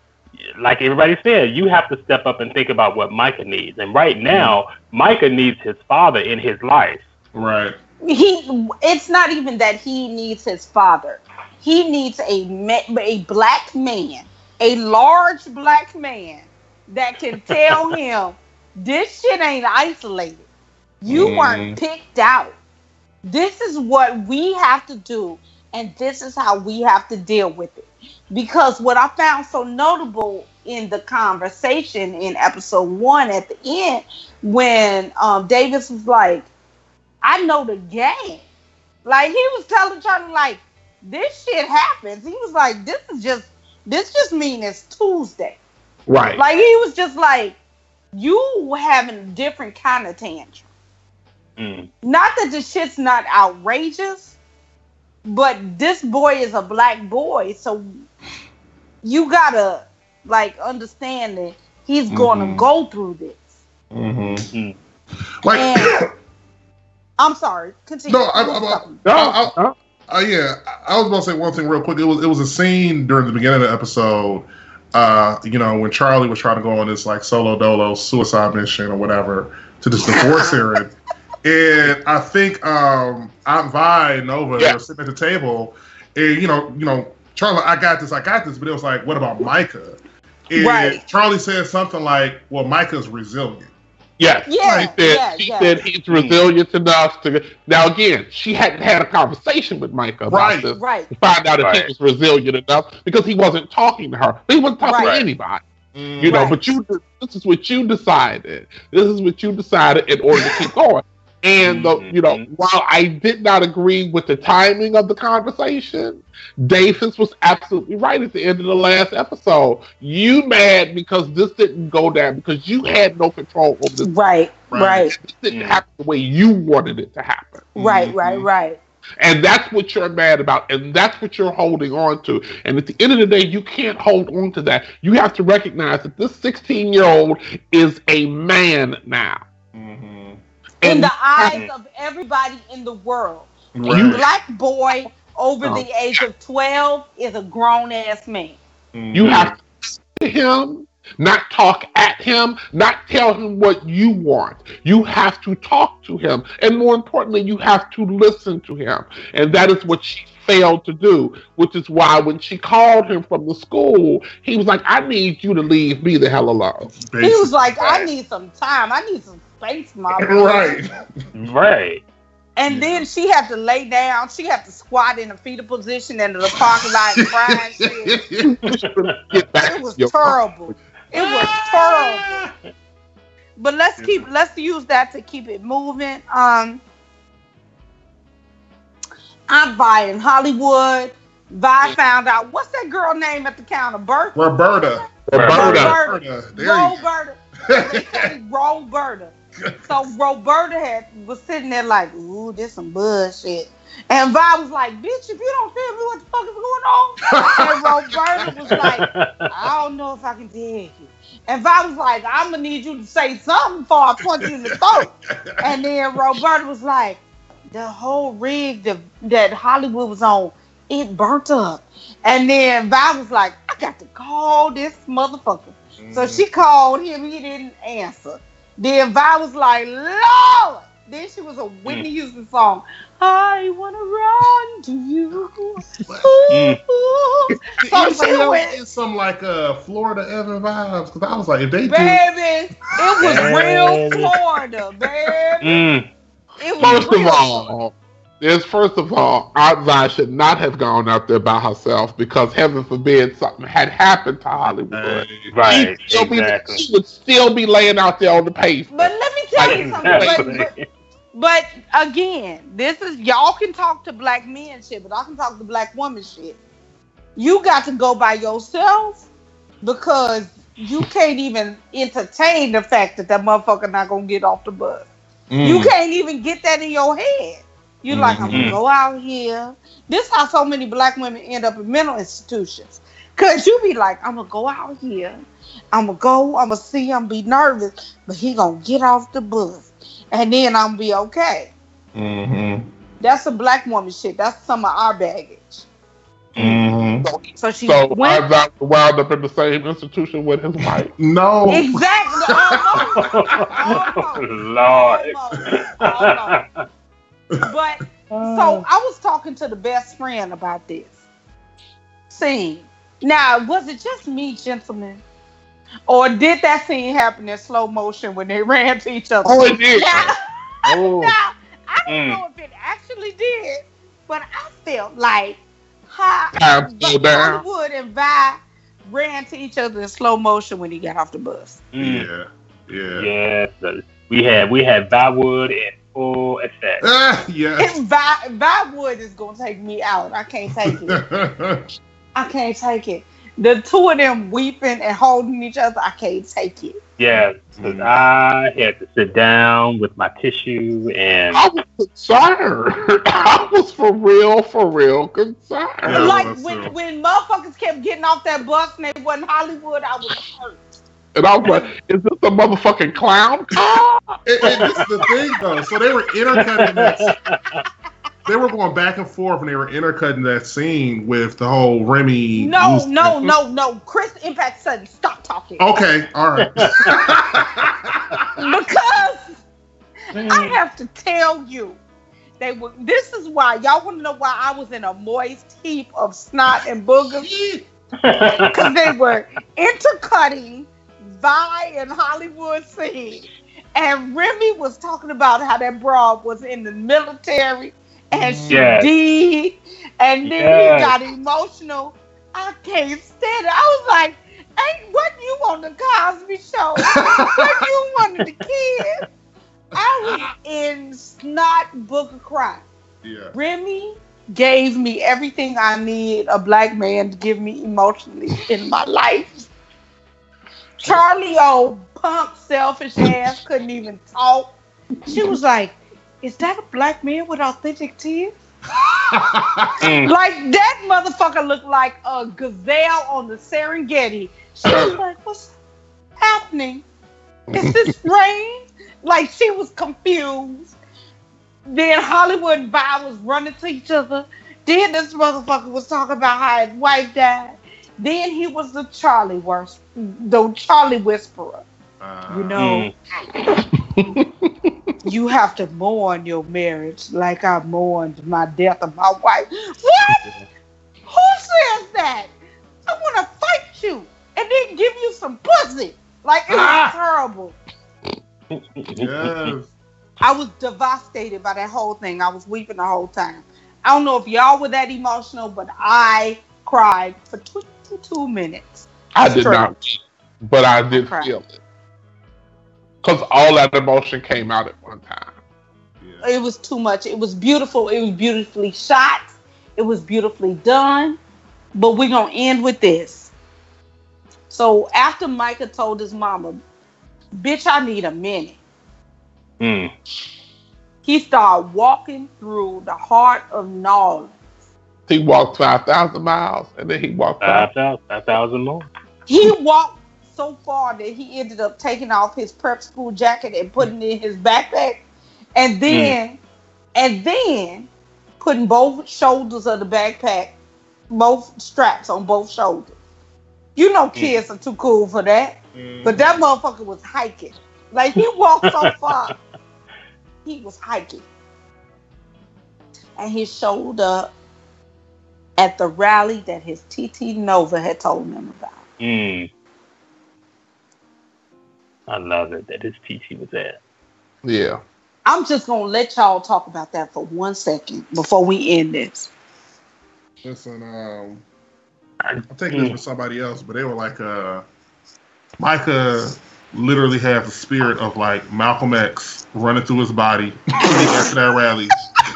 like everybody said, you have to step up and think about what Micah needs. And right now, Micah needs his father in his life. Right. He it's not even that he needs his father. He needs a ma- a black man, a large black man that can tell him this shit ain't isolated. You Mhm. weren't picked out. This is what we have to do, and this is how we have to deal with it. Because what I found so notable in the conversation in episode one at the end, when um, Davis was like, I know the game. Like he was telling Charley, like, this shit happens. He was like, this is just this just mean it's Tuesday. Right. Like he was just like, you having a different kind of tantrum. Mm. Not that the shit's not outrageous, but this boy is a black boy, so you gotta like understand that he's gonna Mhm. go through this. Mm-hmm. Mm. Like, And- I'm sorry. Continue. No, I- I- No, I- I- no. Uh, yeah, I I was going to say one thing real quick. It was it was a scene during the beginning of the episode. Uh, you know, when Charley was trying to go on this like solo dolo suicide mission or whatever to this divorce hearing, and I think um, Aunt Vi and Nova they Yeah. were sitting at the table, and you know, you know, Charley, I got this, I got this, but it was like, what about Micah? And Right. Charley said something like, "Well, Micah's resilient." Yes. Yeah, She said, yeah, she yeah. said he's resilient enough to. Now, again, she hadn't had a conversation with Micah about Right. this Right. to find out if he was resilient enough because he wasn't talking to her. He wasn't talking Right. to anybody. Mm. You know, Right. but you this is what you decided. This is what you decided in order to keep going. And the, you know, Mhm. while I did not agree with the timing of the conversation, Davis was absolutely right at the end of the last episode. You mad because this didn't go down because you had no control over this. Right. Right. Right. This didn't Mm. happen the way you wanted it to happen. Right. Right. Mhm. Right. And that's what you're mad about. And that's what you're holding on to. And at the end of the day, you can't hold on to that. You have to recognize that this 16 year old is a man now. Mhm. In And the eyes of everybody in the world, a black boy over Oh. the age of twelve is a grown ass man. you mm. have to listen to him, not talk at him, not tell him what you want. You have to talk to him. And more importantly, you have to listen to him. And that is what she failed to do, which is why when she called him from the school, he was like, I need you to leave me the hell alone. He was like, I need some time. I need some space, mom. right. Right. And then she had to lay down. She had to squat in a fetal position in the parking lot and cry and shit. It was terrible. It was terrible. But let's keep let's use that to keep it moving. Um I'm buying Hollywood. Vi found out what's that girl name at the counter? Bert? Roberta. Roberta. Roberta. There you Roberta. Roberta. So Roberta had was sitting there like, ooh, this some bullshit. And Vi was like, bitch, if you don't tell me what the fuck is going on. And Roberta was like, I don't know if I can take you. And Vi was like, I'm gonna need you to say something before I punch you in the throat. And then Roberta was like, the whole rig that, that Hollywood was on, it burnt up. And then Vi was like, I got to call this motherfucker. So mm-hmm. she called him, he didn't answer. Then Vi was like, Lord. Then she was a Whitney Houston song. I wanna run to you. Mm. Ooh. It So was she some, went, it's some like uh Florida Evan vibes because I was like, if they do, baby, it was real Florida, baby. Mm. It was First of all, is first of all, Aunt Vi should not have gone out there by herself because heaven forbid something had happened to Hollywood. Right. She'd still be- she would still be laying out there on the pavement. But let me tell you something. But, but, but again, this is y'all can talk to black men shit, but I can talk to black women shit. You got to go by yourself because you can't even entertain the fact that that motherfucker not gonna get off the bus. Mm. You can't even get that in your head. You're like, I'm gonna Mhm. go out here. This how so many black women end up in mental institutions. Cause you be like, I'm gonna go out here. I'm gonna go. I'm gonna see. I'm gonna be nervous, but he gonna get off the bus, and then I'm gonna be okay. Mm-hmm. That's a black woman shit. That's some of our baggage. Mm-hmm. So she so went Aunt Vi wound up in the same institution with his wife. No. exactly. Almost. Almost. Lord. Almost. Almost. But so I was talking to the best friend about this scene. Now, was it just me, gentlemen? Or did that scene happen in slow motion when they ran to each other? Oh, it did. Now, Oh. now, I don't Mm. know if it actually did, but I felt like how Time slowed down. Hollywood and Vi ran to each other in slow motion when he got off the bus. Mm. Yeah. Yeah. Yes, uh, we had we had Viwood in full effect. Ah, yes. And Vi, Vi Wood is gonna take me out. I can't take it. I can't take it. The two of them weeping and holding each other, I can't take it. Yeah, 'cause Mm. I had to sit down with my tissue and I was concerned. I was for real, for real concerned. Yeah. like when, true. when motherfuckers kept getting off that bus and they wasn't Hollywood, I was hurt. And I was like, is this a motherfucking clown car? and, and this is the thing though. So they were intercutting that. They were going back and forth, and they were intercutting that scene with the whole Remy. No, loose- no, no, no. Chris Impact Sutton, stop talking. Okay, all right. Because I mm. have to tell you, they were. This is why y'all want to know why I was in a moist heap of snot and boogers because they were intercutting Vi and Hollywood scene, And Remy was talking about how that broad was in the military and she Yes. did. And then Yes. he got emotional. I can't stand it. I was like, ain't what you on the Cosby show? what you wanted the kid? I was in snot book of cry. Yeah. Remy gave me everything I need a black man to give me emotionally in my life. Charley, old punk, selfish ass, couldn't even talk. She was like, Is that a black man with authentic tears? Mm. Like that motherfucker looked like a gazelle on the Serengeti. She was like, What's happening? Is this rain? Like she was confused. Then Hollywood and Vi was running to each other. Then this motherfucker was talking about how his wife died. Then he was the Charley worst, the Charley whisperer. Uh, You know, you have to mourn your marriage like I mourned my death of my wife. What? Who says that? I want to fight you and then give you some pussy. Like it was Ah! terrible. Yes. I was devastated by that whole thing. I was weeping the whole time. I don't know if y'all were that emotional, but I cried for 22 minutes. I did Straight. not, but I did cried. feel it because all that emotion came out at one time. Yeah. It was too much. It was beautiful. It was beautifully shot. It was beautifully done. But we're going to end with this. So after Micah told his mama, bitch, I need a minute, Mm. he started walking through the heart of Nolens. He walked five thousand miles, and then he walked Five five. thousand, five thousand more. He walked so far that he ended up taking off his prep school jacket and putting it in his backpack, and hmm. then, and then putting both shoulders of the backpack, both straps on both shoulders. You know, hmm. kids are too cool for that, hmm. but that motherfucker was hiking. Like he walked so far, he was hiking, and he showed up at the rally that his TT Nova had told him about. Mm. I love it that his TT was there. Yeah, I'm just gonna let y'all talk about that for one second before we end this. Listen, um, I'm taking this with somebody else, but they were like, uh, Micah literally has the spirit of like Malcolm X running through his body after that rally.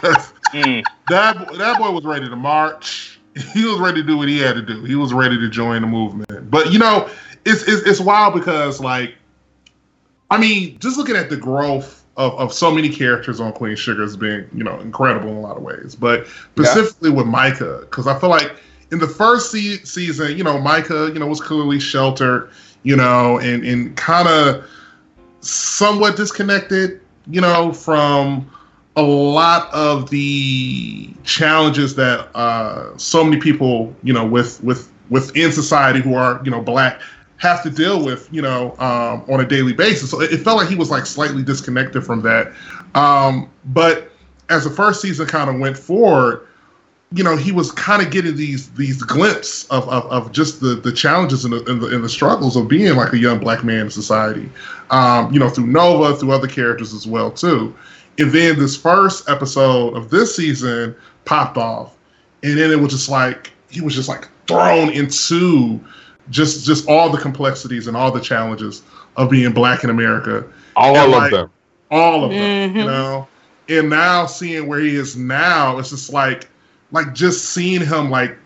Mm. that that boy was ready to march. He was ready to do what he had to do. He was ready to join the movement. But you know, it's it's, it's wild because like, I mean, just looking at the growth of, of so many characters on Queen Sugar has been you know incredible in a lot of ways. But specifically with Micah, because I feel like in the first se- season, you know, Micah, you know, was clearly sheltered, you know, and and kind of somewhat disconnected, you know, from a lot of the challenges that uh, so many people, you know, with with within society who are, you know, black have to deal with, you know, um, on a daily basis. So it, it felt like he was like slightly disconnected from that. Um, but as the first season kind of went forward, you know, he was kind of getting these these glimpses of, of, of just the, the challenges and the, and the and the struggles of being like a young black man in society. Um, you know, through Nova, through other characters as well too. And then this first episode of this season popped off, and then it was just like he was just like thrown into just just all the complexities and all the challenges of being black in America all And, of like, them. all of them, you Mhm. know. And now seeing where he is now, it's just like, like just seeing him like,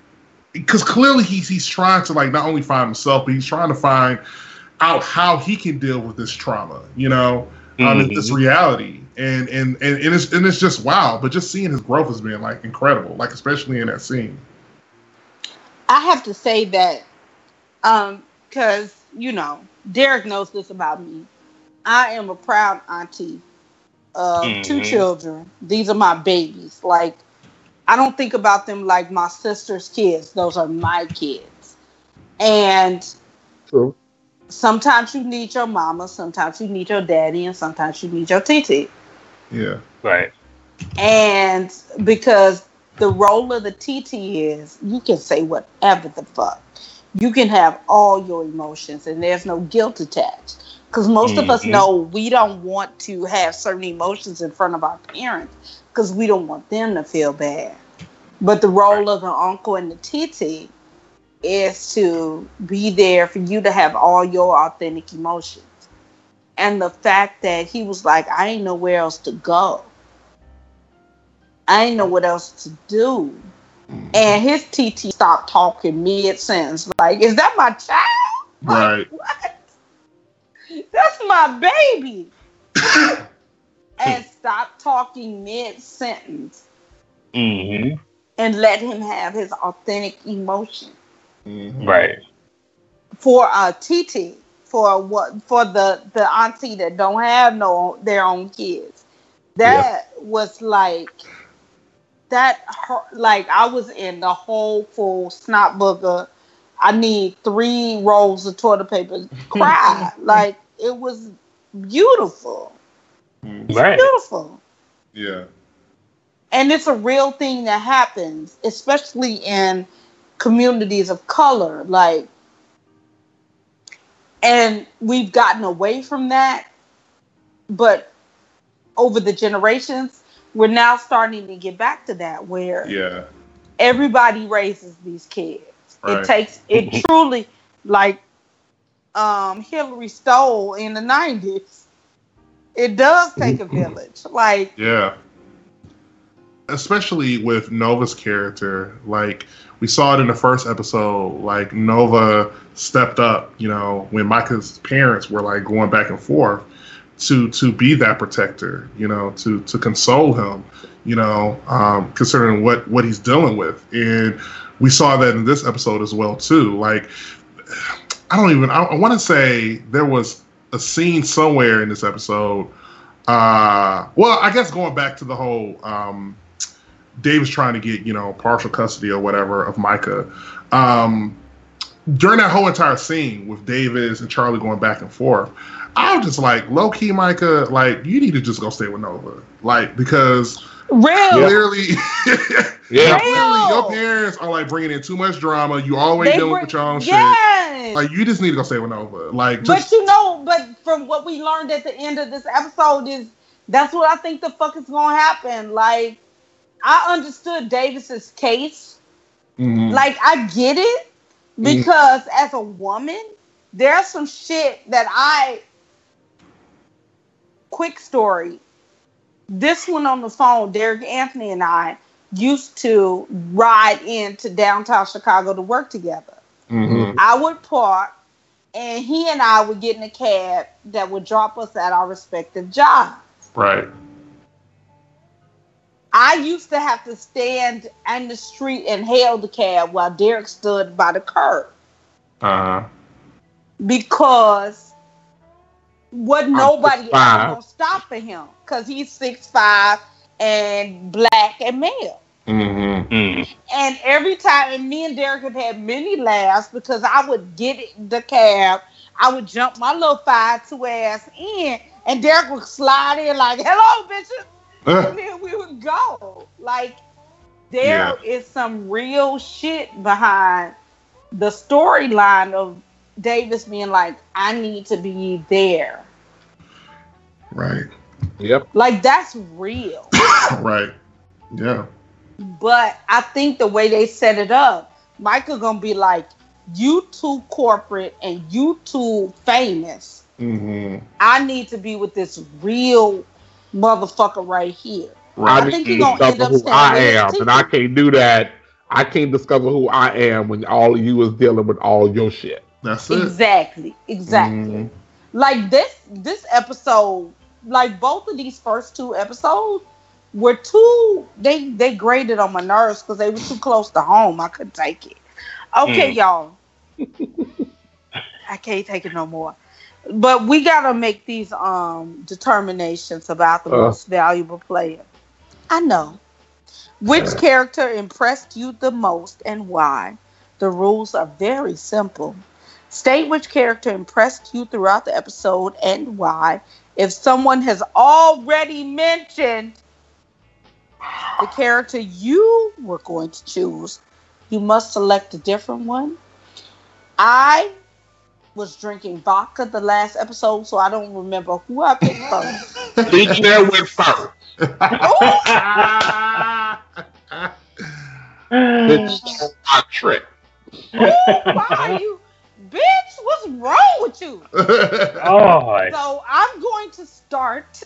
because clearly he's he's trying to like not only find himself, but he's trying to find out how he can deal with this trauma, you know, um, and this reality, and and and and it's and it's just wow. But just seeing his growth has been like incredible, like especially in that scene. I have to say that um because you know Derek knows this about me. I am a proud auntie of two Mhm. children. These are my babies. Like I don't think about them like my sister's kids. Those are my kids. And True. sometimes you need your mama, sometimes you need your daddy, and sometimes you need your TT. Yeah, Right. And because the role of the TT is you can say whatever the fuck. You can have all your emotions and there's no guilt attached. Because most mm-hmm. of us Mhm. know we don't want to have certain emotions in front of our parents because we don't want them to feel bad. But the role of an uncle and the TT is to be there for you to have all your authentic emotions. And the fact that he was like, I ain't know where else to go. I ain't know what else to do. And his TT stopped talking mid sentence. Like, is that my child? Right. What? That's my baby. and stop talking mid sentence Mm-hmm. and let him have his authentic emotion. Mhm. Right. For a TT, for what for the the auntie that don't have no their own kids. That was like that like I was in the whole full snot booger. I need three rolls of toilet paper. Cry. like it was beautiful. Mhm. Right. Beautiful. Yeah. and it's a real thing that happens especially in communities of color like and we've gotten away from that but over the generations we're now starting to get back to that where Yeah. everybody raises these kids Right. it takes it truly like um hillary stole in the 90s it does take a village like Yeah. Especially with Nova's character, like we saw it in the first episode, like Nova stepped up, you know, when Micah's parents were like going back and forth to to be that protector, you know, to to console him, you know, um, considering what what he's dealing with. And we saw that in this episode as well too. Like I don't even I, I want to say there was a scene somewhere in this episode uh, well, I guess going back to the whole um, Davis trying to get you know partial custody or whatever of Micah. Um, during that whole entire scene with Davis and Charley going back and forth, I was just like, low key, Micah, like you need to just go stay with Nova, like because real clearly, Yeah. clearly your parents are like bringing in too much drama. You always They dealing bring- with your own yes. shit. Like you just need to go stay with Nova. Like but just you know, but from what we learned at the end of this episode is that's what I think the fuck is gonna happen. Like, I understood Davis's case. Mhm. Like, I get it because as a woman, there's some shit that I. Quick story. This one on the phone, Derek Anthony and I used to ride into downtown Chicago to work together. Mhm. I would park, and he and I would get in a cab that would drop us at our respective jobs. right. I used to have to stand in the street and hail the cab while Derek stood by the curb Uh huh. because what nobody else 6'5". gonna stop for him because he's six five and black and male. Mm-hmm. Mm. And every time, and me and Derek have had many laughs because I would get the cab, I would jump my little five two ass in, and Derek would slide in like, "Hello, bitches," and then we would go. Like, there is some real shit behind the storyline of Davis being like, "I need to be there." right. Yep. Like that's real. Right. Yeah. But I think the way they set it up, Michael gonna be like, "You too corporate and you too famous. Mm-hmm. I need to be with this real motherfucker right here." I I think to he gonna end discover up who I am, and I can't do that. I can't discover who I am when all of you is dealing with all your shit. That's it. Exactly, exactly. Mhm. Like this, this episode, like both of these first two episodes, were too. They they graded on my nerves because they were too close to home. I couldn't take it. Okay, Mm. y'all. I can't take it no more. But we gotta make these um determinations about the Uh. most valuable player. I know. Which character impressed you the most and why? The rules are very simple. State which character impressed you throughout the episode and why. If someone has already mentioned the character you were going to choose, you must select a different one. I was drinking vodka the last episode, so I don't remember who I picked first. Legionnaire went first. Bitch, I trick. Why are you, bitch? What's wrong with you? oh, So I'm going to start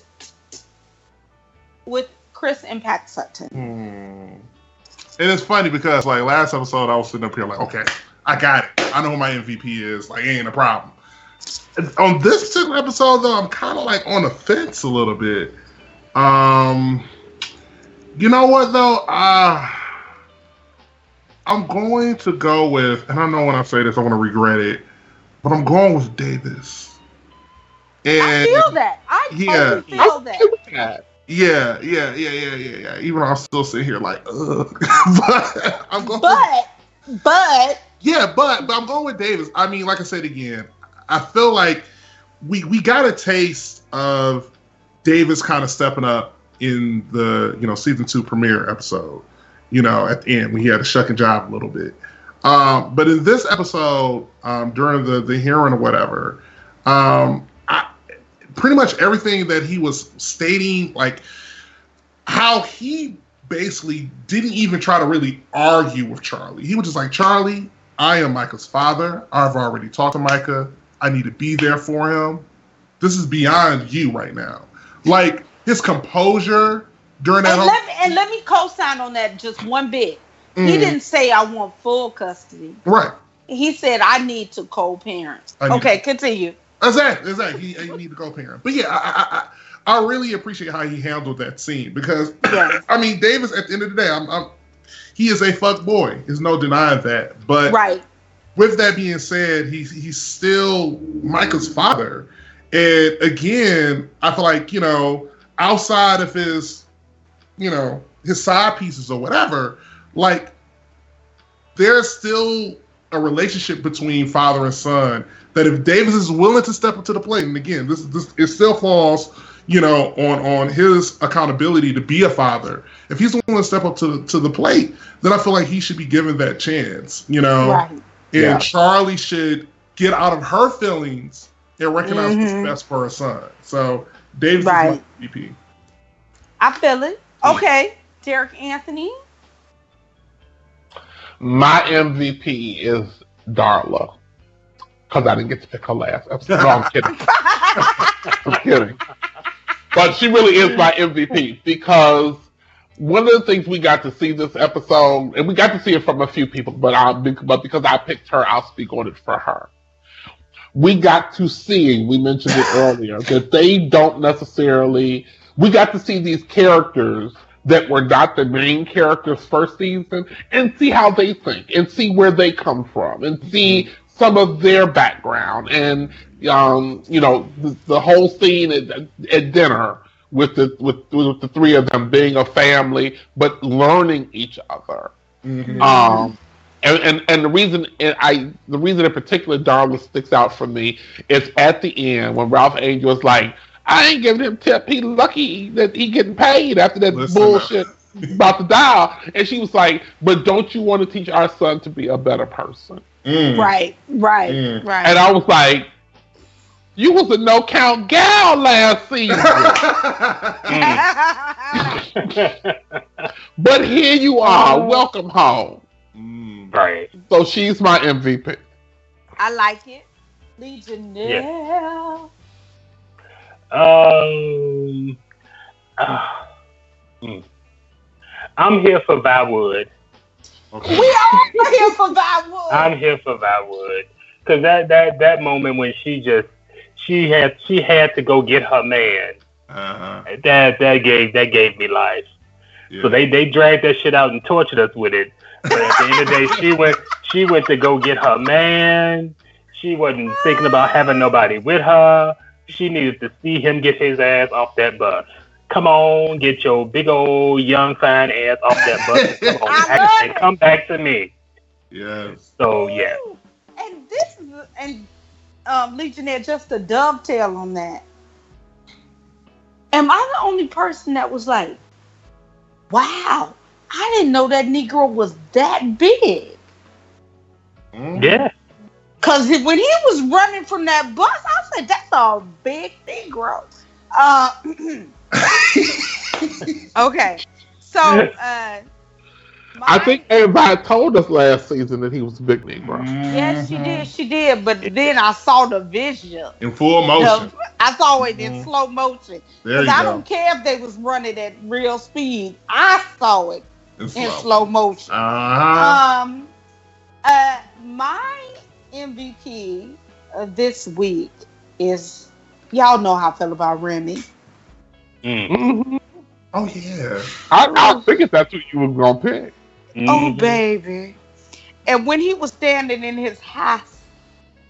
with Chris Impact Sutton. Hmm. And it's funny because like last episode, I was sitting up here like, okay, I got it. I know who my MVP is. Like, ain't a problem. On this particular episode, though, I'm kind of like on the fence a little bit. Um, you know what though? Uh I'm going to go with, and I know when I say this, I'm going to regret it, but I'm going with Davis. And I feel that. I Yeah. totally feel that. yeah, yeah, yeah, yeah, yeah, yeah. Even though I'm still sitting here like, ugh. but I'm going. But, but Yeah, but but I'm going with Davis. I mean, like I said again, I feel like we we got a taste of Davis kind of stepping up in the you know season two premiere episode. You know, at the end when he had to shuck and jive a little bit. Um, but in this episode, um, during the the hearing or whatever, um, I, pretty much everything that he was stating, like how he basically didn't even try to really argue with Charley. He was just like, Charley, I am Micah's father. I've already talked to Micah. I need to be there for him. This is beyond you right now. Like his composure during that and whole let me and let me co-sign on that just one bit. He Mhm. didn't say I want full custody. right. He said I need to co-parent. Okay, continue. Exactly, exactly. He, he need to go parent. But yeah, I, I, I, I really appreciate how he handled that scene because. I mean Davis. At the end of the day, I'm, I'm he is a fuck boy. There's no denying that. But Right. with that being said, he's he's still Micah's father. And again, I feel like, you know, outside of his, you know, his side pieces or whatever, like there's still a relationship between father and son that if Davis is willing to step up to the plate, and again, this this it still falls, you know, on on his accountability to be a father. If he's willing to step up to to the plate, then I feel like he should be given that chance, you know. Right. And Yeah. Charley should get out of her feelings and recognize Mhm. what's best for her son. So Davis Right. is my MVP. I feel it. Okay. Derek Anthony. My MVP is Darla. Because I didn't get to pick her last episode. No, I'm kidding. I'm kidding. But she really is my MVP because one of the things we got to see this episode, and we got to see it from a few people, but I, but because I picked her, I'll speak on it for her. We got to see, we mentioned it earlier, that they don't necessarily, we got to see these characters that were not the main characters first season and see how they think and see where they come from and see mm-hmm. Some of their background and um, you know the, the whole scene at, at dinner with the with, with the three of them being a family but learning each other um, and, and and the reason I the reason in particular Darla sticks out for me is at the end when Ralph Angel is like, I ain't giving him tip. He lucky that he getting paid after that Listen bullshit about to die. And she was like, But don't you want to teach our son to be a better person? Mm. Right. Right. Mm. Right. And I was like, You was a no count gal last season. but here you are. Welcome home. Mm. right. So she's my MVP. I like it. Legionnaire. Um, ah, mm. I'm here for Viwood. Okay. We are here for Viwood. I'm here for Viwood because that that that moment when she just she had she had to go get her man. Uh-huh. That that gave that gave me life. Yeah. So they they dragged that shit out and tortured us with it. But at the end of the day, she went she went to go get her man. She wasn't thinking about having nobody with her. She needed to see him get his ass off that bus. Come on, get your big old young fine ass off that bus and come, on I back, love and it. come back to me. yes. So yeah, Ooh. And this is and um Legionnaire just a dovetail on that. Am I the only person that was like, wow, I didn't know that Negro was that big. Mm. yeah, Cause when he was running from that bus, I said, "That's a big Negro." Uh, okay, so uh, I think everybody told us last season that he was a big Negro. Yes, she did. She did. But then I saw the vision in full motion. The, I saw it in mm. slow motion. Because I go. don't care if they was running at real speed. I saw it in slow, in slow motion. Uh-huh. Um, uh, my MVP of this week is y'all know how I feel about Remy. Mm-hmm. Oh yeah. I, I figured that's what you were gonna pick. Mm-hmm. Oh baby. And when he was standing in his house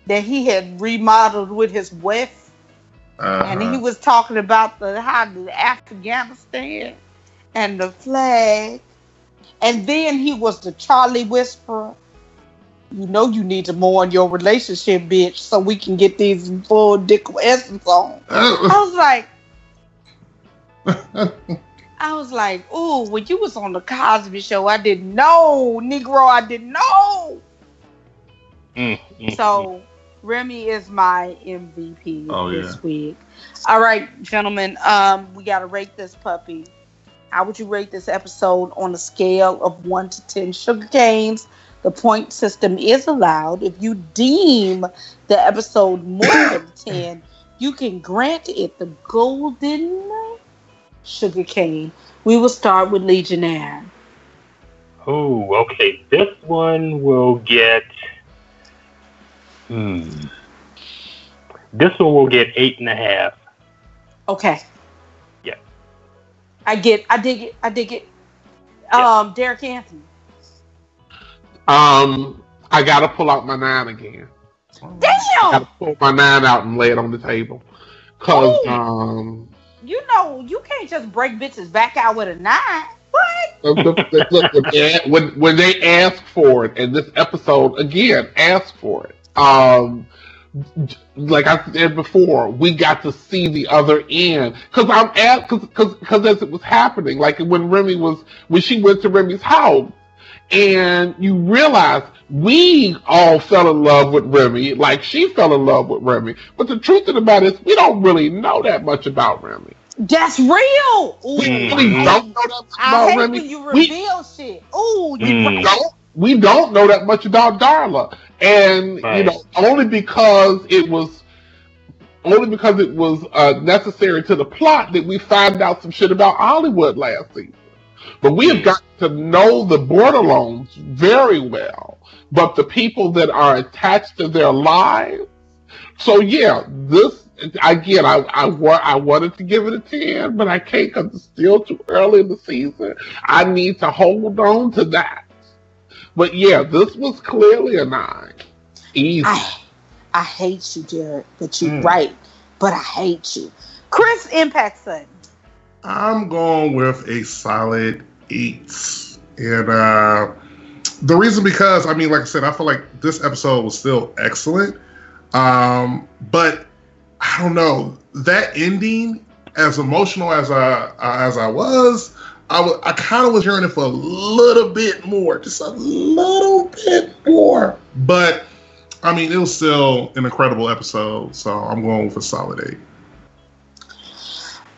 that he had remodeled with his wife, uh-huh. and he was talking about the how the Afghanistan and the flag, and then he was the Charley Whisperer. You know you need to mourn your relationship, bitch, so we can get these full dick essence on. I was like, I was like, ooh, when you was on the Cosby Show, I didn't know, Negro, I didn't know. Mm, mm, so mm. Remy is my MVP oh, this yeah. week. All right, gentlemen, um, we gotta rate this puppy. How would you rate this episode on a scale of one to ten sugar canes? The point system is allowed. If you deem the episode more than 10, you can grant it the golden sugar cane. We will start with Legionnaire. Oh, okay. This one will get. Hmm. This one will get eight and a half. Okay. Yeah. I get. I dig it. I dig it. Yeah. Um, Derek Anthony. Um, I gotta pull out my nine again. Damn! I gotta pull my nine out and lay it on the table. Cause Ooh. um You know, you can't just break bitches back out with a nine. What? Look, when, they, when, when they ask for it, and this episode again asked for it. Um like I said before, we got to see the other end because I'm at because because as it was happening, like when Remy was when she went to Remy's house, and you realize we all fell in love with Remy, like she fell in love with Remy. But the truth of the matter is, we don't really know that much about Remy. That's real. Ooh, we really don't know that much I about hate Remy. When you reveal we, shit. Ooh, you mm. don't. We don't know that much about Darla, and right. you know only because it was only because it was uh, necessary to the plot that we find out some shit about Hollywood last season. But we have got to know the Bordelons very well, but the people that are attached to their lives. So yeah, this again, I I, I wanted to give it a ten, but I can't because it's still too early in the season. I need to hold on to that. But yeah, this was clearly a nine. Easy. I, I hate you, Jared, but you're mm. right. But I hate you. Chris Impact Sutton. I'm going with a solid eight. And uh, the reason because I mean, like I said, I feel like this episode was still excellent. Um, but I don't know that ending, as emotional as I uh, as I was, I, w- I kind of was yearning for a little bit more, just a little bit more. But I mean, it was still an incredible episode, so I'm going with a solid eight.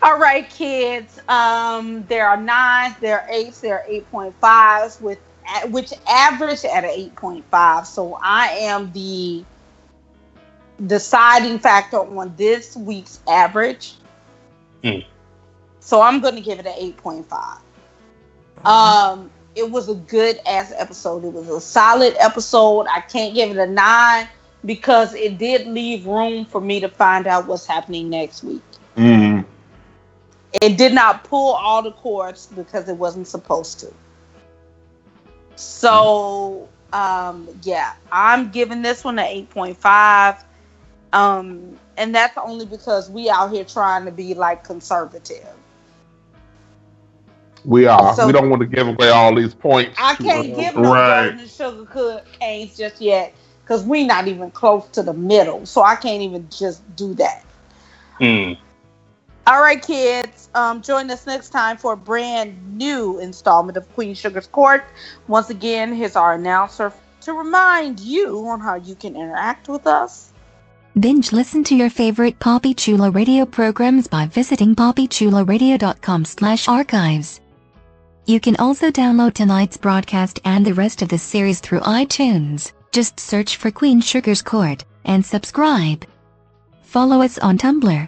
All right, kids. Um, there are nines, there are eights, there are eight point fives, with which average at an eight point five. So I am the deciding factor on this week's average. Mm. So I'm going to give it an eight point five. Um, it was a good ass episode. It was a solid episode. I can't give it a nine because it did leave room for me to find out what's happening next week. Mm. It did not pull all the cords because it wasn't supposed to. So, um, yeah, I'm giving this one an 8.5. Um, and that's only because we out here trying to be like conservative. We are. So, we don't want to give away all these points. I can't give no right. golden sugar canes just yet because we not even close to the middle. So I can't even just do that. Mm. All right, kids. Um, join us next time for a brand new installment of Queen Sugar's Court. Once again, here's our announcer to remind you on how you can interact with us. Binge listen to your favorite Poppy Chula radio programs by visiting poppychuloradio.com slash archives. You can also download tonight's broadcast and the rest of the series through iTunes. Just search for Queen Sugar's Court and subscribe. Follow us on Tumblr,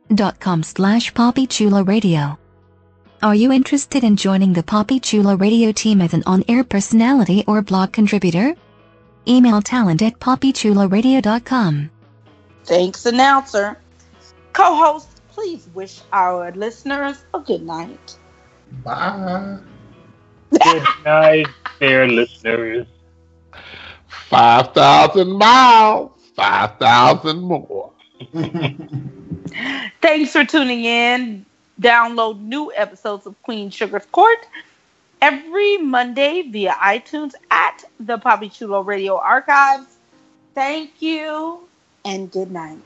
gofundme.com slash poppychuloradio. Are you interested in joining the Poppy Chulo Radio team as an on-air personality or blog contributor? Email talent at poppychuloradio.com. Thanks, announcer. Co-host, please wish our listeners a good night. Bye. Good night, dear listeners. 5,000 miles, 5,000 more. Thanks for tuning in. Download new episodes of Queen Sugar's Court every Monday via iTunes at the Poppy Chulo Radio Archives. Thank you and good night.